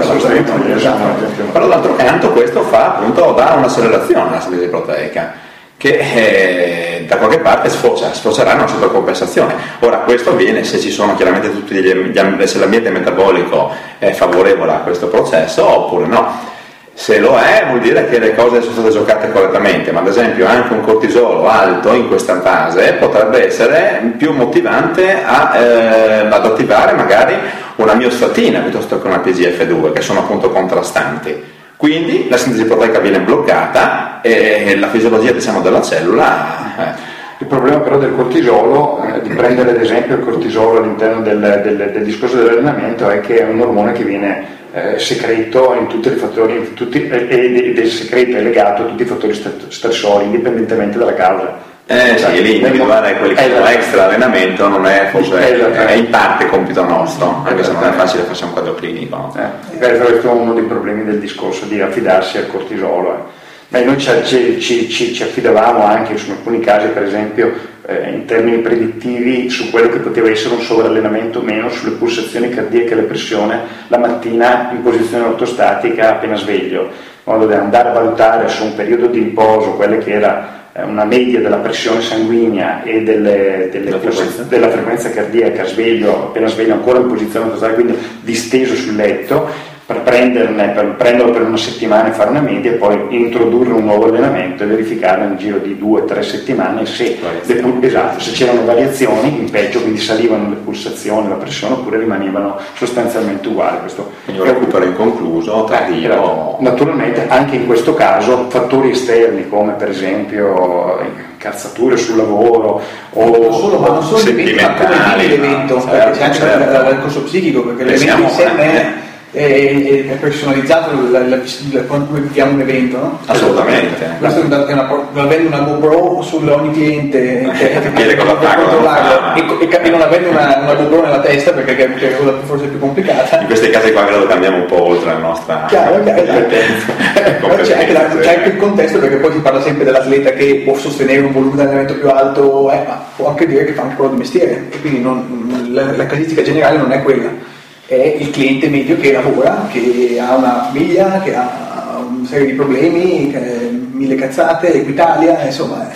Però d'altro canto questo fa appunto da un'accelerazione alla sintesi proteica che eh, da qualche parte sfocia, sfocerà una supercompensazione. Ora questo avviene se ci sono chiaramente tutti gli, gli se l'ambiente metabolico è favorevole a questo processo oppure no. Se lo è vuol dire che le cose sono state giocate correttamente, ma ad esempio anche un cortisolo alto in questa fase potrebbe essere più motivante a, eh, ad attivare magari una miostatina piuttosto che una PGF2, che sono appunto contrastanti. Quindi la sintesi proteica viene bloccata e la fisiologia diciamo, della cellula... Eh. Il problema però del cortisolo, eh, di prendere ad esempio il cortisolo all'interno del, del, del discorso dell'allenamento, è che è un ormone che viene eh, secreto in tutti i fattori, tutti, e, e del secreto è legato a tutti i fattori stressori, indipendentemente dalla causa Eh sì, lì individuare quelli che fanno extra allenamento non è forse è in parte compito nostro, anche se non è facile farsi un quadro clinico. Eh, questo è uno dei problemi del discorso di affidarsi al cortisolo. Eh. Beh, noi ci, ci, ci, ci, affidavamo anche su alcuni casi, per esempio, eh, in termini predittivi, su quello che poteva essere un sovrallenamento o meno, sulle pulsazioni cardiache e la pressione la mattina in posizione ortostatica appena sveglio, in modo da andare a valutare su un periodo di riposo quelle che era eh, una media della pressione sanguigna e delle, delle frequenza. della frequenza cardiaca sveglio, appena sveglio ancora in posizione ortostatica, quindi disteso sul letto per, prenderne, per prenderlo per una settimana e fare una media e poi introdurre un nuovo allenamento e verificare nel giro di due o tre settimane se, le, esatto, se c'erano variazioni, in peggio, quindi salivano le pulsazioni, la pressione oppure rimanevano sostanzialmente uguali. Questo quindi un recupero inconcluso, tardivo. Eh, naturalmente anche in questo caso fattori esterni come per esempio calzature sul lavoro o non solo, ma non solo l'evento, certo, perché c'è anche certo. il corso psichico perché l'evento in sé è è, è personalizzato la, la, la, quando viviamo un evento, no? Assolutamente. Questo è una, non avendo una GoPro su ogni cliente che, che controllarlo e, e, e non avendo una, una, GoPro nella testa perché è, è cosa forse più complicata. In questi casi qua credo che andiamo un po' oltre la nostra chiaro, chiaro, c'è, anche la, c'è anche il contesto perché poi si parla sempre dell'atleta che può sostenere un volume di allenamento più alto, eh, ma può anche dire che fa anche quello di mestiere. E quindi non, la, la casistica generale non è quella è il cliente medio che lavora, che ha una famiglia, che ha una serie di problemi, mille cazzate, Equitalia, insomma,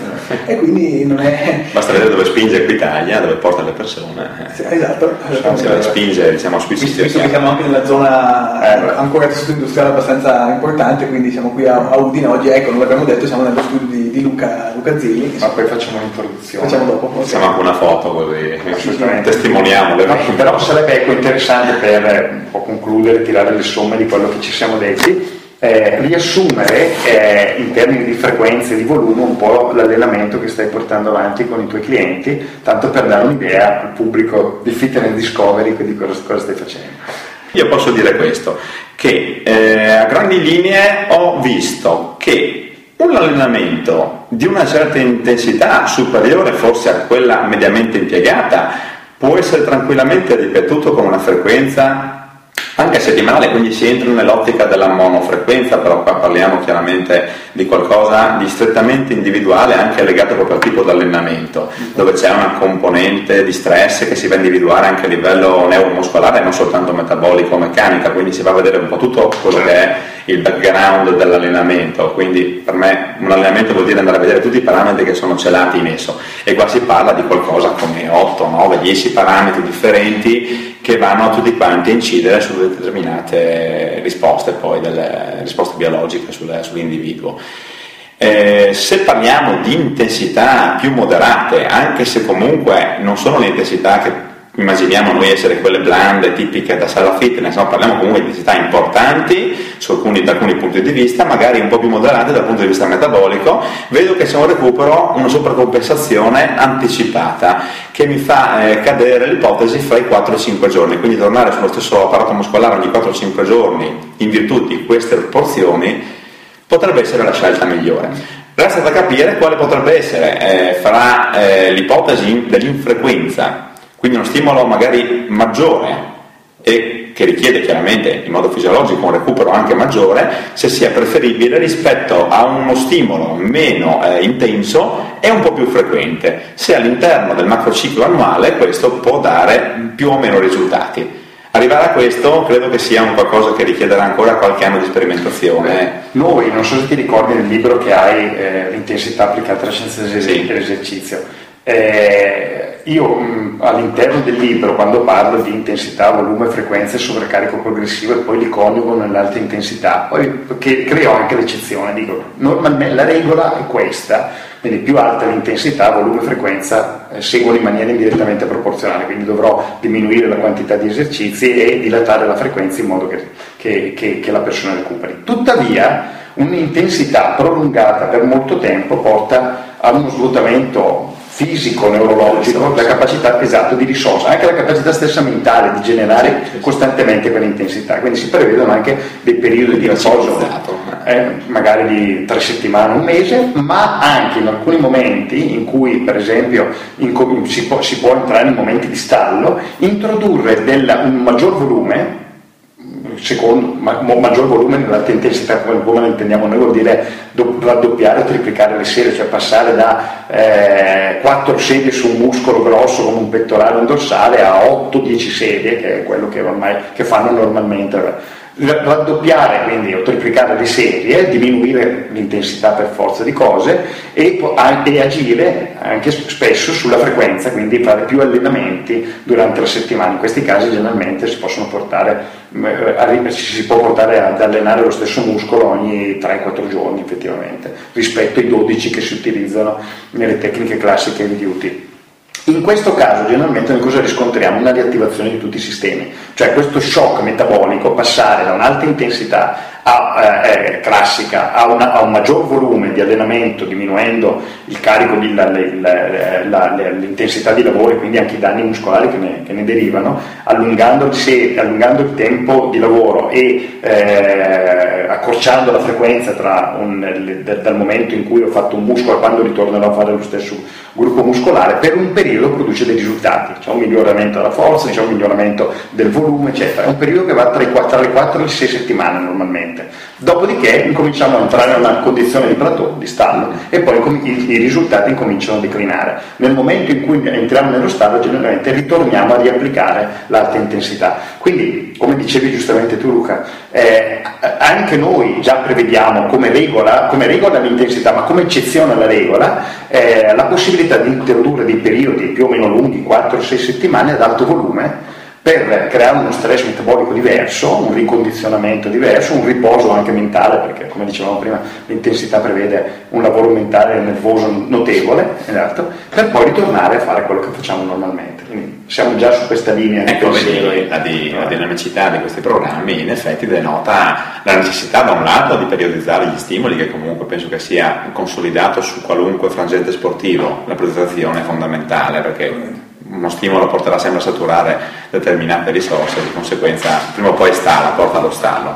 e quindi non è... Basta vedere dove spinge Equitalia, dove porta le persone. Sì, esatto. Se la spinge, diciamo, sui siti. Visto che siamo anche nella zona eh, ancora tessuto industriale abbastanza importante, quindi siamo qui a, a Udine oggi, ecco, non l'abbiamo detto, siamo nello studio di, di Luca, Luca Zilli. Ma poi facciamo un'introduzione. Facciamo dopo. Facciamo anche una foto così, testimoniamo. No, però sarebbe ecco, interessante per un po' concludere, tirare le somme di quello che ci siamo detti eh, riassumere eh, in termini di frequenza e di volume un po' l'allenamento che stai portando avanti con i tuoi clienti, tanto per dare un'idea al pubblico di Fitness Discovery di cosa, cosa stai facendo. Io posso dire questo, che eh, a grandi linee ho visto che un allenamento di una certa intensità superiore forse a quella mediamente impiegata può essere tranquillamente ripetuto con una frequenza anche settimanale, quindi si entra nell'ottica della monofrequenza, però qua parliamo chiaramente di qualcosa di strettamente individuale, anche legato proprio al tipo di allenamento, dove c'è una componente di stress che si va a individuare anche a livello neuromuscolare, non soltanto metabolico o meccanica, quindi si va a vedere un po' tutto quello che è il background dell'allenamento, quindi per me un allenamento vuol dire andare a vedere tutti i parametri che sono celati in esso. E qua si parla di qualcosa come 8, 9, 10 parametri differenti che vanno tutti quanti a incidere su determinate risposte, poi delle risposte biologiche sull'individuo. Eh, se parliamo di intensità più moderate, anche se comunque non sono le intensità che immaginiamo noi essere quelle blande tipiche da sala fitness, no? parliamo comunque di intensità importanti alcuni, da alcuni punti di vista, magari un po' più moderate dal punto di vista metabolico, vedo che c'è un recupero, una sopracompensazione anticipata che mi fa eh, cadere l'ipotesi fra i 4 e 5 giorni, quindi tornare sullo stesso apparato muscolare ogni 4 5 giorni in virtù di queste porzioni potrebbe essere la scelta migliore. Resta da capire quale potrebbe essere eh, fra eh, l'ipotesi dell'infrequenza quindi uno stimolo magari maggiore e che richiede chiaramente in modo fisiologico un recupero anche maggiore, se sia preferibile rispetto a uno stimolo meno eh, intenso e un po' più frequente, se all'interno del macrociclo annuale questo può dare più o meno risultati. Arrivare a questo credo che sia un qualcosa che richiederà ancora qualche anno di sperimentazione. Noi, non so se ti ricordi nel libro che hai, eh, l'intensità applicata alla scienza dell'esercizio, sì. Eh, io mh, all'interno del libro, quando parlo di intensità, volume, frequenza e sovraccarico progressivo e poi li coniugo nell'alta intensità, poi creo anche l'eccezione, dico, normalmente la regola è questa, quindi più alta l'intensità, volume e frequenza eh, seguono in maniera indirettamente proporzionale, quindi dovrò diminuire la quantità di esercizi e dilatare la frequenza in modo che, che, che, che la persona recuperi. Tuttavia, un'intensità prolungata per molto tempo porta a uno svuotamento fisico, neurologico, la capacità esatto di risorsa, anche la capacità stessa mentale di generare costantemente quell'intensità. Quindi si prevedono anche dei periodi di riposo eh, magari di tre settimane, un mese, ma anche in alcuni momenti in cui per esempio in, si, può, si, può, entrare in momenti di stallo, introdurre della, un maggior volume secondo, ma, maggior volume nell'alta intensità, come la intendiamo noi, vuol dire do, raddoppiare o triplicare le serie, cioè passare da eh, 4 sedie su un muscolo grosso come un pettorale o un dorsale a 8-10 sedie, che è quello che, ormai, che fanno normalmente raddoppiare quindi o triplicare le serie, diminuire l'intensità per forza di cose e, e, agire anche spesso sulla frequenza, quindi fare più allenamenti durante la settimana. In questi casi generalmente si possono portare eh, si può portare ad allenare lo stesso muscolo ogni 3-4 giorni effettivamente rispetto ai 12 che si utilizzano nelle tecniche classiche di duty. In questo caso generalmente noi cosa riscontriamo? Una riattivazione di tutti i sistemi, cioè questo shock metabolico, passare da un'alta intensità a, eh, classica a, una, a, un maggior volume di allenamento, diminuendo il carico, di, la, la, la, l'intensità di lavoro e quindi anche i danni muscolari che ne, che ne derivano, allungando il, tempo di lavoro e eh, accorciando la frequenza un, dal momento in cui ho fatto un muscolo a quando ritornerò a fare lo stesso gruppo muscolare, per un periodo produce dei risultati, c'è un miglioramento della forza, c'è un miglioramento del volume, eccetera. È un periodo che va tra, i, tra le 4 e le 6 settimane normalmente. Dopodiché incominciamo a entrare in una condizione di plateau, di stallo, e poi i, i risultati incominciano a declinare. Nel momento in cui entriamo nello stallo, generalmente ritorniamo a riapplicare l'alta intensità. Quindi, come dicevi giustamente tu Luca, eh, anche noi già prevediamo come regola, come regola l'intensità, ma come eccezione alla regola, eh, la possibilità di introdurre dei periodi più o meno lunghi, 4-6 settimane ad alto volume, per creare uno stress metabolico diverso, un ricondizionamento diverso, un riposo anche mentale, perché come dicevamo prima l'intensità prevede un lavoro mentale e nervoso notevole, esatto, per poi ritornare a fare quello che facciamo normalmente. Quindi siamo già su questa linea. Ecco, vedi, la, di, la dinamicità di questi programmi in effetti denota la necessità da un lato di periodizzare gli stimoli, che comunque penso che sia consolidato su qualunque frangente sportivo, la periodizzazione è fondamentale perché uno stimolo porterà sempre a saturare determinate risorse, di conseguenza prima o poi sta, la porta allo stallo.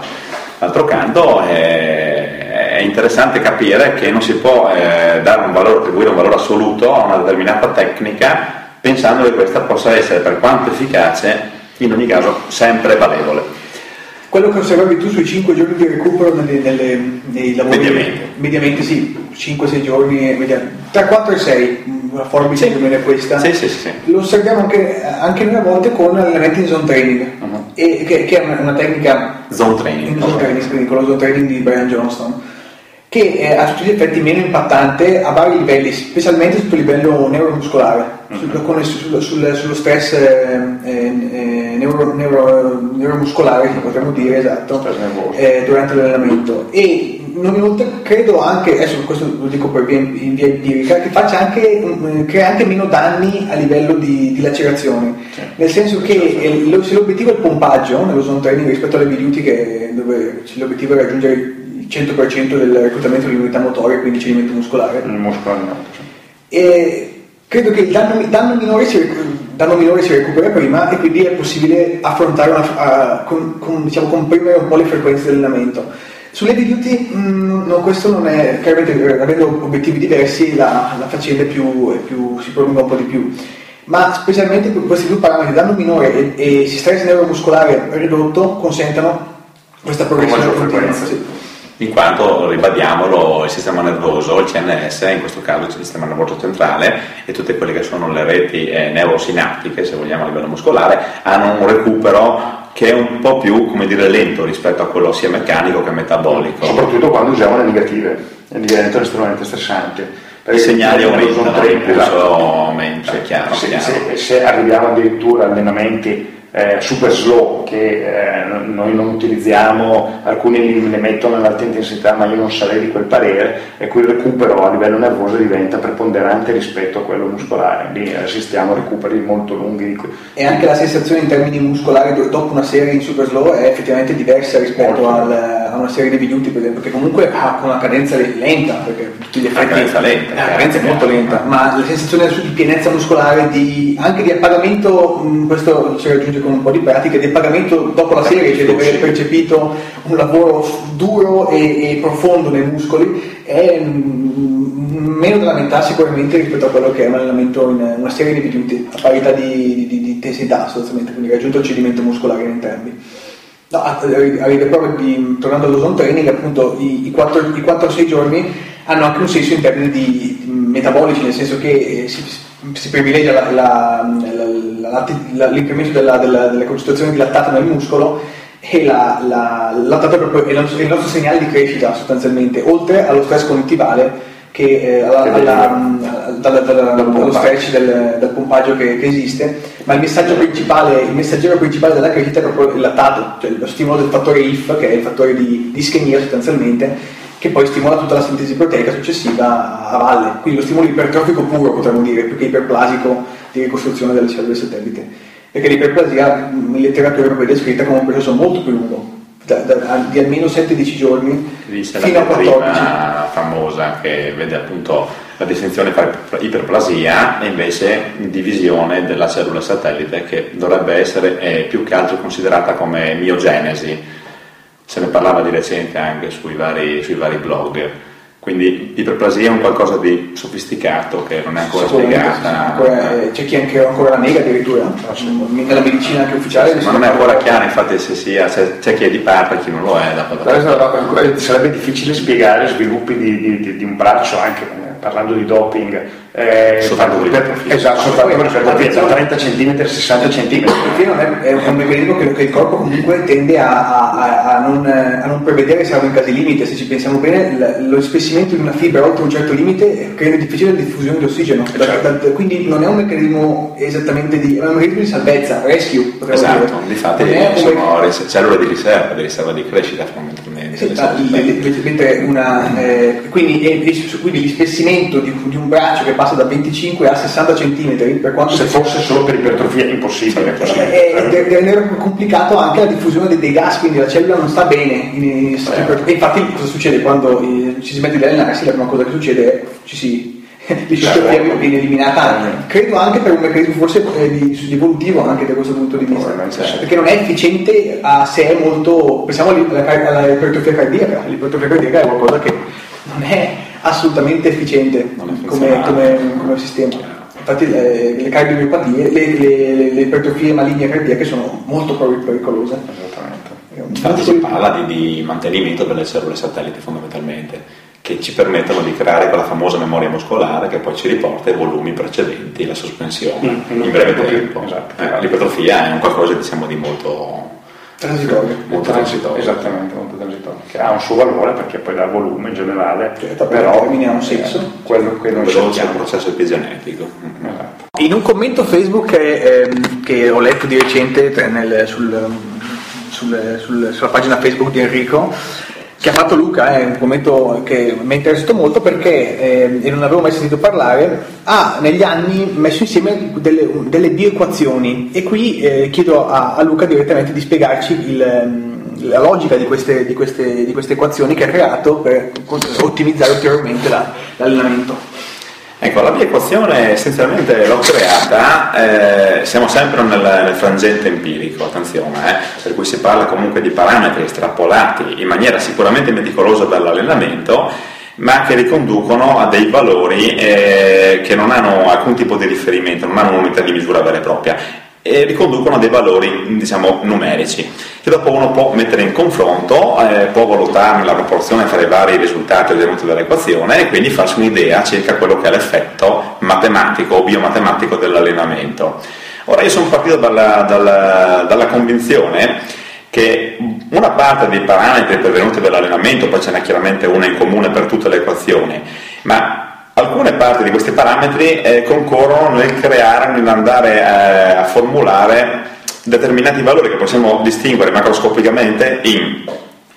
D'altro canto è, è interessante capire che non si può eh, dare un valore, attribuire un valore assoluto a una determinata tecnica pensando che questa possa essere per quanto efficace in ogni caso sempre valevole. Quello che osservavi tu sui 5 giorni di recupero nelle, nelle, nei lavori? Mediamente, mediamente sì, 5-6 giorni, mediamente, tra 4 e 6, una forbice sì. più o meno questa. Sì, sì, sì, Lo osserviamo anche, anche noi a volte con allenamenti in zone training, uh-huh. e, che, che, è una, una tecnica zone training, zone training quindi con lo zone training di Brian Johnston, che è a tutti gli effetti meno impattante a vari livelli, specialmente sul livello neuromuscolare, uh-huh. sul, sul, sullo stress eh, eh, neuro, neuro, neuromuscolare, potremmo dire, esatto, eh, durante l'allenamento. E inoltre credo anche, adesso questo lo dico per via, in via empirica, che faccia anche, mm, crea anche meno danni a livello di, di lacerazioni. Sì. Nel senso che se l'obiettivo è il pompaggio nello zone training rispetto alle che, dove l'obiettivo è raggiungere 100% del reclutamento dell'unità motoria, quindi cedimento muscolare. Il muscolare, sì. E credo che il danno, danno, minore si, danno, minore si, recupera prima e quindi è possibile affrontare una, a, con, con, diciamo, comprimere un po' le frequenze dell'allenamento sulle duty mh, mm, no, questo non è, chiaramente eh, avendo obiettivi diversi la, la faccenda più, è più, si prolunga un po' di più, ma specialmente questi due parametri, danno minore e, e stress neuromuscolare ridotto consentono questa progressione continua. Sì. In quanto, ribadiamolo, il sistema nervoso, il CNS, in questo caso il sistema nervoso centrale e tutte quelle che sono le reti eh, neurosinaptiche, se vogliamo a livello muscolare, hanno un recupero che è un po' più come dire, lento rispetto a quello sia meccanico che metabolico. Soprattutto quando usiamo le negative, diventano estremamente stressanti. I segnali aumentano, il pulso aumenta, sì, chiaro, se, chiaro. Se, se arriviamo addirittura a allenamenti eh, super slow che eh, noi non utilizziamo, alcuni le mettono nell'alta intensità, ma io non sarei di quel parere, e qui il recupero a livello nervoso diventa preponderante rispetto a quello muscolare, lì assistiamo a recuperi molto lunghi. E anche la sensazione in termini muscolari dopo una serie in super slow è effettivamente diversa rispetto al, a una serie di minuti, per esempio, che comunque ha una cadenza lenta, perché tutti gli effetti... La cadenza lenta. La cadenza è molto lenta, ma la sensazione di pienezza muscolare, di, anche di appagamento, questo si raggiunge con un po' di pratica, di appagamento dopo la serie, cioè di aver percepito un lavoro duro e, e profondo nei muscoli, è meno da lamentare sicuramente rispetto a quello che è un allenamento in una serie di minuti, a parità di, di, di intensità sostanzialmente, quindi raggiunto il cedimento muscolare in entrambi. No, avete proprio di, tornando all'ozone training, appunto i, i 4-6 giorni hanno anche un senso in termini di, di metabolici, nel senso che eh, si, si, privilegia la, la, l'incremento della, della, della, concentrazione di lattato nel muscolo e la, lattato è, il nostro segnale di crescita sostanzialmente, oltre allo stress cognitivale che, eh, alla, alla, dalla, dalla, dallo stretch del, del pompaggio che, che, esiste, ma il messaggio principale, il messaggero principale della crescita è proprio il lattato, cioè lo stimolo del fattore IF, che è il fattore di, di ischemia sostanzialmente, che poi stimola tutta la sintesi proteica successiva a valle. Quindi lo stimolo ipertrofico puro, potremmo dire, più che iperplasico di ricostruzione delle cellule satellite. Perché l'iperplasia in letteratura è proprio descritta come un processo molto più lungo, da, da, di almeno 7-10 giorni Vista fino a 14 famosa che vede appunto la distinzione tra iperplasia e invece divisione della cellula satellite che dovrebbe essere eh, più che altro considerata come miogenesi. Se ne parlava di recente anche sui vari, sui vari blog quindi iperplasia è un qualcosa di sofisticato che non è ancora spiegata. Ancora, eh, c'è chi anche ancora la nega addirittura, nella medicina anche ufficiale. Ma non è ancora chiaro infatti se sia, se c'è chi è di parte e chi non lo è. Da sarebbe difficile spiegare sviluppi di, di, di un braccio anche parlando di doping eh, soltanto per esatto, soltanto per da 30 cm a 60 cm perché non è, è un meccanismo che, che, il corpo comunque tende a, a, a, non, a non, prevedere salvo in casi limite. Se ci pensiamo bene lo spessimento di una fibra oltre un certo limite rende difficile la diffusione di ossigeno certo. quindi non è un meccanismo esattamente di è un meccanismo di salvezza, rescue esatto, infatti sono un... cellule di riserva di riserva di crescita fondamentalmente sì, una, eh, quindi, eh, quindi l'ispessimento di, di un braccio che passa da 25 a 60 cm per quanto se fosse solo per ipertrofia impossibile ed è complicato anche la diffusione dei, dei, gas quindi la cellula non sta bene in, in, eh. infatti cosa succede quando eh, ci si mette di allenarsi la prima cosa che succede è ci si certo. viene eliminata credo anche per un meccanismo forse eh, di, evolutivo anche da questo punto di vista perché non è efficiente a sé molto pensiamo all'ipertrofia cardiaca l'ipertrofia cardiaca è qualcosa che non è assolutamente efficiente come, come, come, sistema. Infatti le, le cardiomiopatie, le, le, le ipertrofie maligne cardiache sono molto pericolose. Esattamente. Infatti si parla di, di mantenimento delle cellule satellite fondamentalmente che ci permettono di creare quella famosa memoria muscolare che poi ci riporta ai volumi precedenti, la sospensione mm, in breve tempo. Esatto. Eh, l'ipertrofia è un qualcosa diciamo di molto transitorio. Molto transitorio. Esattamente, molto transitorio. Che ha un suo valore perché poi dà volume in generale, certo, però ha un senso. Eh, quello che non c'è un processo epigenetico. Esatto. In un commento Facebook eh, che ho letto di recente nel, sul, sul, sul, sulla pagina Facebook di Enrico, che ha fatto Luca, è un commento che mi è interessato molto perché, eh, e non avevo mai sentito parlare, ha negli anni messo insieme delle, delle bioequazioni e qui eh, chiedo a, a, Luca direttamente di spiegarci il, ehm, la logica di queste, di, queste, di queste, equazioni che ha creato per ottimizzare ulteriormente la, l'allenamento. Ecco, la mia equazione essenzialmente l'ho creata, eh, siamo sempre nel, nel, frangente empirico, attenzione, eh, per cui si parla comunque di parametri estrapolati in maniera sicuramente meticolosa dall'allenamento, ma che riconducono a dei valori eh, che non hanno alcun tipo di riferimento, non hanno un'unità di misura vera e propria e riconducono a dei valori diciamo numerici che dopo uno può mettere in confronto, eh, può valutarne la proporzione fra i vari risultati ottenuti dall'equazione e quindi farsi un'idea circa quello che è l'effetto matematico o biomatematico dell'allenamento. Ora io sono partito dalla, dalla, dalla convinzione che una parte dei parametri pervenuti dall'allenamento, poi ce n'è chiaramente una in comune per tutte le equazioni, ma Alcune parti di questi parametri eh, concorrono nel creare, nell'andare eh, a formulare determinati valori che possiamo distinguere macroscopicamente in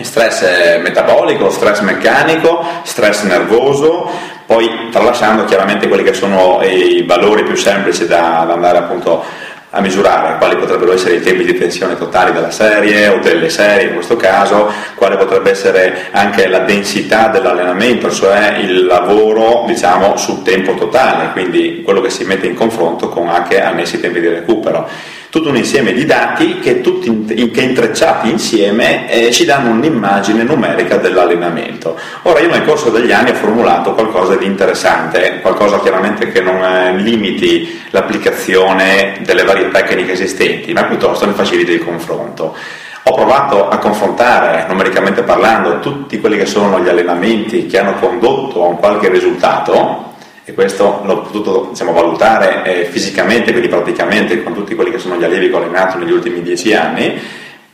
stress eh, metabolico, stress meccanico, stress nervoso, poi tralasciando chiaramente quelli che sono i valori più semplici da, da andare appunto a misurare quali potrebbero essere i tempi di tensione totali della serie o delle serie in questo caso, quale potrebbe essere anche la densità dell'allenamento, cioè il lavoro diciamo sul tempo totale, quindi quello che si mette in confronto con anche annessi tempi di recupero tutto un insieme di dati che tutti che intrecciati insieme eh, ci danno un'immagine numerica dell'allenamento. Ora io nel corso degli anni ho formulato qualcosa di interessante, qualcosa chiaramente che non eh, limiti l'applicazione delle varie tecniche esistenti, ma piuttosto ne faciliti il confronto. Ho provato a confrontare, numericamente parlando, tutti quelli che sono gli allenamenti che hanno condotto a un qualche risultato, e questo l'ho potuto diciamo, valutare eh, fisicamente, quindi praticamente con tutti quelli che sono gli allievi che ho allenato negli ultimi dieci anni,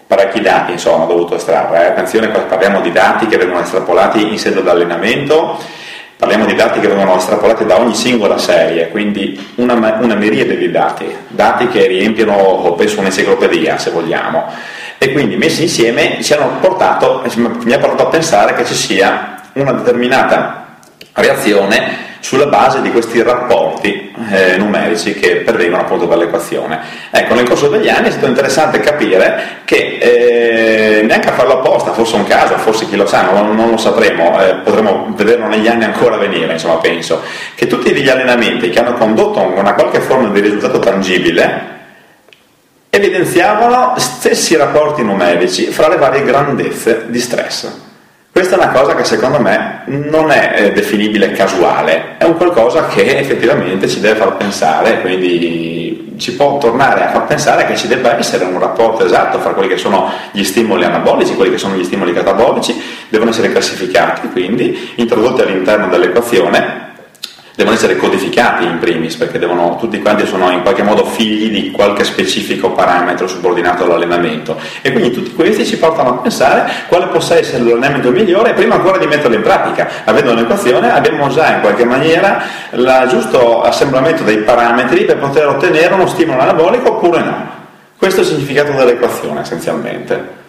parecchi dati insomma ho dovuto estrarre, eh. attenzione parliamo di dati che vengono estrapolati in sede d'allenamento, parliamo di dati che vengono estrapolati da ogni singola serie, quindi una, una miriade di dati, dati che riempiono penso un'enciclopedia se vogliamo, e quindi messi insieme portato, mi ha portato a pensare che ci sia una determinata reazione sulla base di questi rapporti eh, numerici che pervengono appunto dall'equazione. Ecco, nel corso degli anni è stato interessante capire che eh, neanche a farlo apposta, forse un caso, forse chi lo sa, non, non lo sapremo, eh, potremo vederlo negli anni ancora a venire, insomma penso, che tutti gli allenamenti che hanno condotto a una qualche forma di risultato tangibile evidenziavano stessi rapporti numerici fra le varie grandezze di stress. Questa è una cosa che secondo me non è eh, definibile casuale, è un qualcosa che effettivamente ci deve far pensare, quindi ci può tornare a far pensare che ci debba essere un rapporto esatto fra quelli che sono gli stimoli anabolici, quelli che sono gli stimoli catabolici, devono essere classificati, quindi introdotti all'interno dell'equazione devono essere codificati in primis, perché devono, tutti quanti sono in qualche modo figli di qualche specifico parametro subordinato all'allenamento. E quindi tutti questi ci portano a pensare quale possa essere l'allenamento migliore prima ancora di metterlo in pratica. Avendo un'equazione abbiamo già in qualche maniera il giusto assemblamento dei parametri per poter ottenere uno stimolo anabolico oppure no. Questo è il significato dell'equazione essenzialmente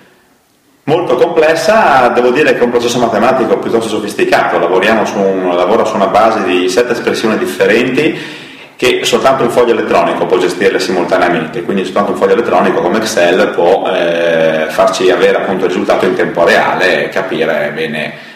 molto complessa, devo dire che è un processo matematico piuttosto sofisticato, lavoriamo su un, lavoro su una base di sette espressioni differenti che soltanto un foglio elettronico può gestirle simultaneamente, quindi soltanto un foglio elettronico come Excel può eh, farci avere appunto il risultato in tempo reale e capire bene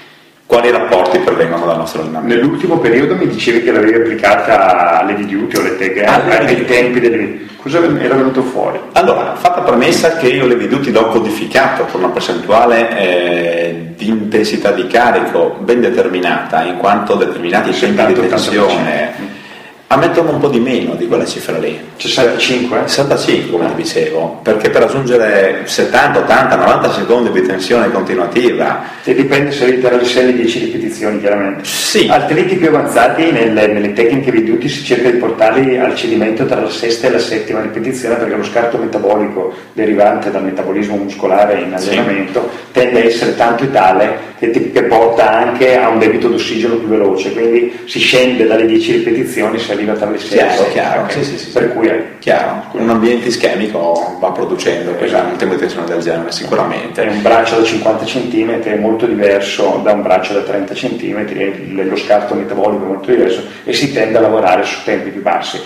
quali rapporti pervengono dal nostro allenamento. Nell'ultimo periodo mi dicevi che l'avevi applicata alle duty o alle tag, ai tempi delle Cosa era venuto fuori? Allora, fatta premessa che io le veduti l'ho codificato con una percentuale eh, di intensità di carico ben determinata, in quanto determinati tempi di tensione ammettono un po' di meno di quella cifra lì. 65? 65 come ti dicevo, perché per raggiungere 70, 80, 90 secondi di tensione continuativa... E dipende se all'interno di 10 ripetizioni chiaramente. Sì. Altrimenti più avanzati nelle, nelle tecniche veduti si cerca di portarli al cedimento tra la sesta e la settima ripetizione perché lo scarto metabolico derivante dal metabolismo muscolare in allenamento sì. tende a essere tanto e tale che, che porta anche a un debito d'ossigeno più veloce, quindi si scende dalle 10 ripetizioni, si le 6 chiaro, chiaro. Okay. Sì, sì, sì, per cui è chiaro, un ambiente ischemico va producendo esatto. un tempo di tensione del genere sicuramente. È un braccio da 50 cm è molto diverso da un braccio da 30 cm, lo scarto metabolico è molto diverso e si tende a lavorare su tempi più bassi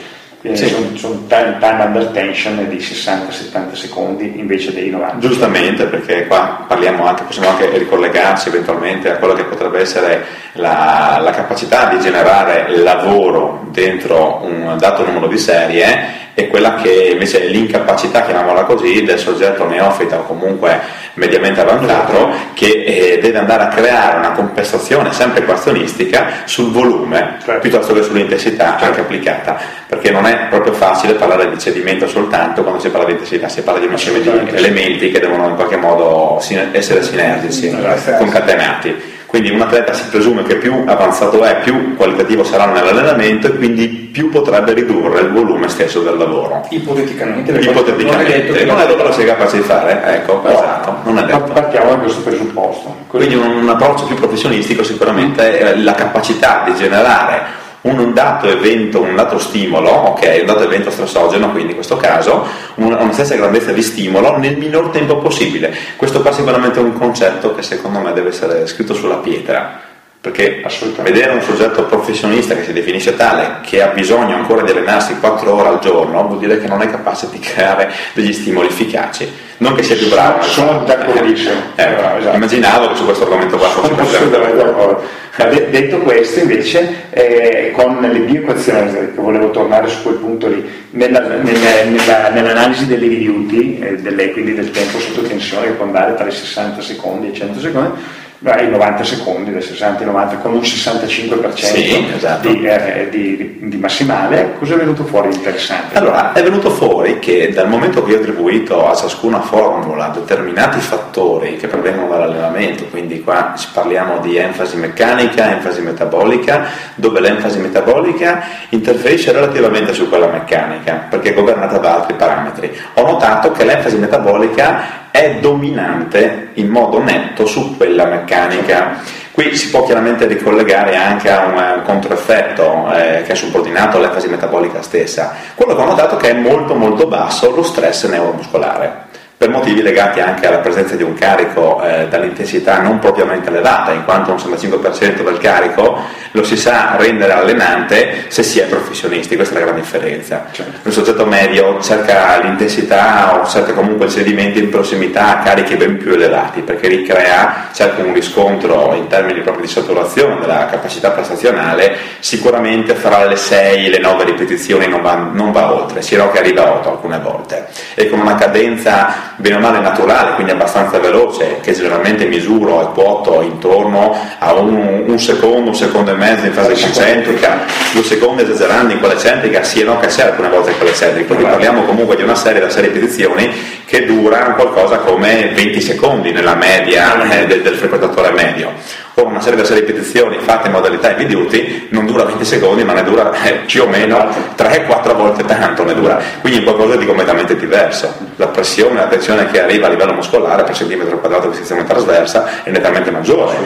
sì. sono, sono time, time, under tension di 60-70 secondi invece dei 90. Giustamente, perché qua parliamo anche, possiamo anche ricollegarci eventualmente a quello che potrebbe essere la, la capacità di generare lavoro dentro un dato numero di serie e quella che invece è l'incapacità, chiamiamola così, del soggetto neofita o comunque mediamente avanzato che eh, deve andare a creare una compensazione sempre equazionistica sul volume certo. piuttosto che sull'intensità certo. anche applicata, perché non è proprio facile parlare di cedimento soltanto quando si parla di intensità, si parla di un insieme di elementi che devono in qualche modo essere sinergici, concatenati. Quindi un atleta si presume che più avanzato è, più qualitativo sarà nell'allenamento e quindi più potrebbe ridurre il volume stesso del lavoro. Ipoteticamente, Ipoteticamente. non è detto, che lo sia capace di fare, ecco, no, esatto, non è detto. Partiamo da questo presupposto. Quindi un, un approccio più professionistico sicuramente è la capacità di generare un dato evento, un dato stimolo, ok, un dato evento stressogeno, quindi in questo caso, una, una stessa grandezza di stimolo nel minor tempo possibile. Questo qua sicuramente è un concetto che secondo me deve essere scritto sulla pietra perché vedere un soggetto professionista che si definisce tale, che ha bisogno ancora di allenarsi 4 ore al giorno, vuol dire che non è capace di creare degli stimoli efficaci. Non che sia più bravo. Sono d'accordissimo. Eh, eh, esatto. Immaginavo che su questo argomento qua fosse assolutamente d'accordo. De- detto questo, invece, eh, con le bioequazioni, che volevo tornare su quel punto lì, nella, nella, nella, nell'analisi delle rifiuti, eh, dell'equidi del tempo sotto tensione, che può andare tra i 60 secondi e i 100 secondi, ai 90 secondi, dai 60 ai 90, con un 65% sì, esatto. di, eh, di, di, massimale, cosa è venuto fuori di interessante? Allora, è venuto fuori che dal momento che io ho attribuito a ciascuna formula determinati fattori che provengono dall'allenamento, quindi qua parliamo di enfasi meccanica, enfasi metabolica, dove l'enfasi metabolica interferisce relativamente su quella meccanica, perché è governata da altri parametri. Ho notato che l'enfasi metabolica è dominante in modo netto su quella meccanica. Qui si può chiaramente ricollegare anche a un controeffetto eh, che è subordinato all'enfasi metabolica stessa. Quello che ho notato è che è molto molto basso lo stress neuromuscolare per motivi legati anche alla presenza di un carico eh, dall'intensità non propriamente elevata, in quanto un 65% del carico lo si sa rendere allenante se si è professionisti, questa è la grande differenza. Certo. Il soggetto medio cerca l'intensità o cerca comunque il sedimento in prossimità a carichi ben più elevati, perché ricrea, cerca un riscontro in termini proprio di saturazione della capacità prestazionale, sicuramente fra le 6 e le 9 ripetizioni non va, non va oltre, si che arriva a 8 alcune volte, e con una cadenza bene o male naturale, quindi abbastanza veloce, che generalmente misuro e quoto intorno a un, un secondo, un secondo e mezzo in fase concentrica, due secondi esagerando in quella eccentrica, sì e no che sia alcune volte in quella eccentrica, quindi parliamo comunque di una serie da serie di ripetizioni che dura qualcosa come 20 secondi nella media eh, del, del frequentatore medio. Con una serie di ripetizioni fatte in modalità heavy non dura 20 secondi ma ne dura eh, più o meno 3-4 volte tanto ne dura. Quindi qualcosa di completamente diverso. La pressione, la tensione che arriva a livello muscolare per centimetro quadrato di sezione trasversa è nettamente maggiore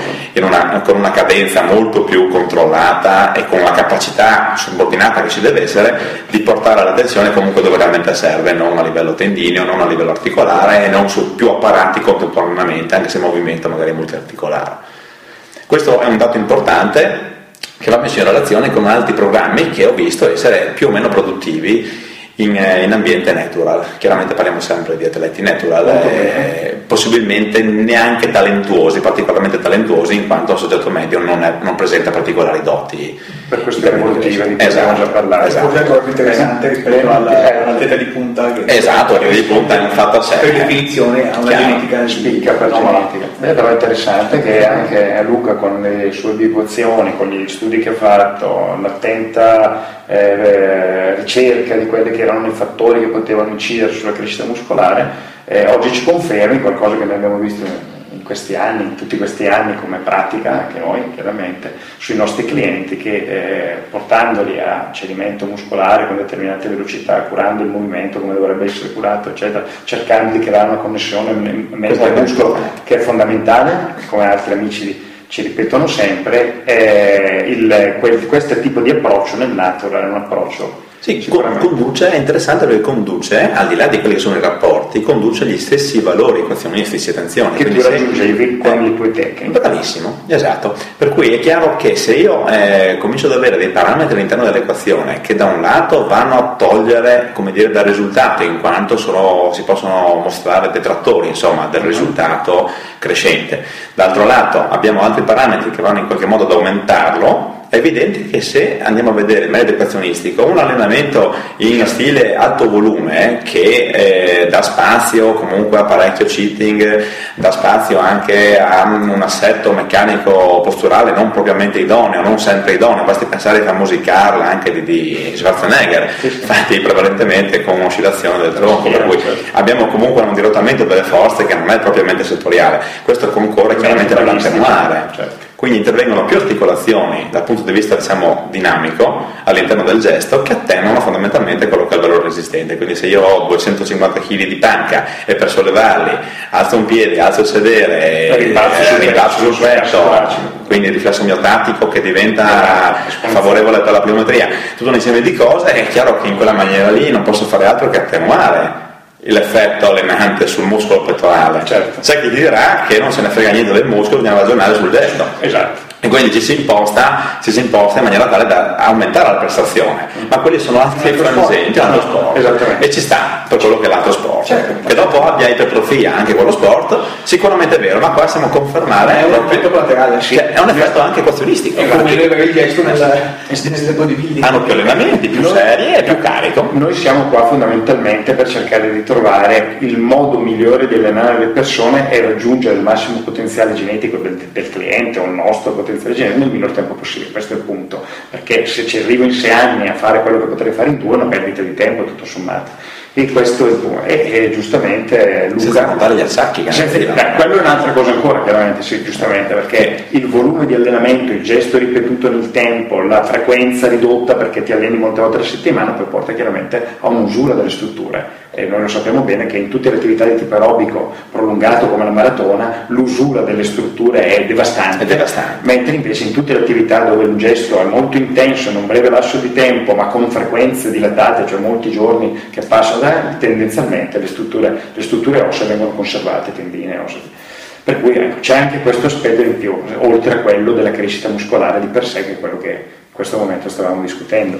una, con una cadenza molto più controllata e con la capacità subordinata che ci deve essere di portare la tensione comunque dove realmente serve non a livello tendineo, non a livello articolare e non su più apparati contemporaneamente anche se il movimento magari è multiarticolare. Questo è un dato importante che va messo in relazione con altri programmi che ho visto essere più o meno produttivi in, eh, in, ambiente natural. Chiaramente parliamo sempre di atleti natural, eh, possibilmente neanche talentuosi, particolarmente talentuosi, in quanto il soggetto medio non, è, non presenta particolari doti. Per questione evolutiva di cui esatto, già parlare. Esatto. È progetto interessante eh, rispetto all'atleta di punta. Che esatto, l'atleta di punta è un fatto a sé. Per definizione ha una Chiaro. genetica spicca per no, genetica. Beh, però è interessante che anche Luca con le sue equazioni, con gli studi che ha fatto, l'attenta eh, ricerca di quelli che erano i fattori che potevano incidere sulla crescita muscolare, eh, oggi ci confermi qualcosa che noi abbiamo visto in questi anni, in tutti questi anni come pratica anche noi chiaramente, sui nostri clienti che eh, portandoli a cedimento muscolare con determinate velocità, curando il movimento come dovrebbe essere curato, eccetera, cercando di creare una connessione mezzo al muscolo che è fondamentale, come altri amici di ci ripetono sempre, eh, il, quel, questo tipo di approccio nel natural è un approccio sì, conduce, è interessante perché conduce, al di là di quelli che sono i rapporti, conduce gli stessi valori equazionistici, attenzione. Che tu raggiungevi con le tue tecniche. Bravissimo, esatto. Per cui è chiaro che se io eh, comincio ad avere dei parametri all'interno dell'equazione che da un lato vanno a togliere, come dire, dal risultato, in quanto sono, si possono mostrare detrattori, insomma, del risultato crescente. D'altro lato abbiamo altri parametri che vanno in qualche modo ad aumentarlo, è evidente che se andiamo a vedere il metodo equazionistico, un allenamento in stile alto volume che eh, dà spazio comunque a parecchio cheating, dà spazio anche a un assetto meccanico posturale non propriamente idoneo, non sempre idoneo, basti pensare ai famosi Carl anche di, di Schwarzenegger, fatti prevalentemente con oscillazione del tronco, per cui certo. abbiamo comunque un dirottamento delle forze che non è propriamente settoriale, questo concorre chiaramente ad attenuare. Certo. Quindi intervengono più articolazioni dal punto di vista diciamo, dinamico all'interno del gesto che attenuano fondamentalmente quello che è il valore resistente. Quindi se io ho 250 kg di panca e per sollevarli alzo un piede, alzo il sedere, e ribalzo sul petto, quindi il riflesso miotattico che diventa favorevole per la pliometria, tutto un insieme di cose, è chiaro che in quella maniera lì non posso fare altro che attenuare l'effetto allenante sul muscolo pettorale. Certo. C'è chi dirà che non se ne frega niente del muscolo, bisogna ragionare sul gesto. Esatto. E quindi ci si imposta, ci si imposta in maniera tale da aumentare la prestazione. Ma quelli sono altri frangenti, l'altro sport. Esattamente. E ci sta per quello che è l'altro sport. Certo. Che dopo abbia ipertrofia anche quello sport, sicuramente è vero, ma qua siamo a confermare. È un effetto collaterale, sì. È un effetto anche equazionistico. È come avere il gesto nel, nel bodybuilding. Hanno più allenamenti, più noi, serie e più carico. Noi siamo qua fondamentalmente per cercare di trovare il modo migliore di allenare le persone e raggiungere il massimo potenziale genetico del, del cliente o il nostro potenziale potenziale genere nel minor tempo possibile, questo è il punto, perché se ci arrivo in sei anni a fare quello che potrei fare in due è una perdita di tempo tutto sommato. E questo è il punto. E, e giustamente Luca. Senza contare gli assacchi che senza, beh, quello è un'altra cosa ancora, chiaramente, sì, giustamente, perché il volume di allenamento, il gesto ripetuto nel tempo, la frequenza ridotta perché ti alleni molte volte alla settimana, poi porta chiaramente a un'usura delle strutture e noi lo sappiamo bene che in tutte le attività di tipo aerobico prolungato come la maratona l'usura delle strutture è devastante, è devastante, mentre invece in tutte le attività dove il gesto è molto intenso in un breve lasso di tempo ma con frequenze dilatate, cioè molti giorni che passano da, tendenzialmente le strutture, le strutture ossee vengono conservate, tendine ossee. Per cui ecco, c'è anche questo aspetto in più, oltre a quello della crescita muscolare di per sé, che è quello che in questo momento stavamo discutendo.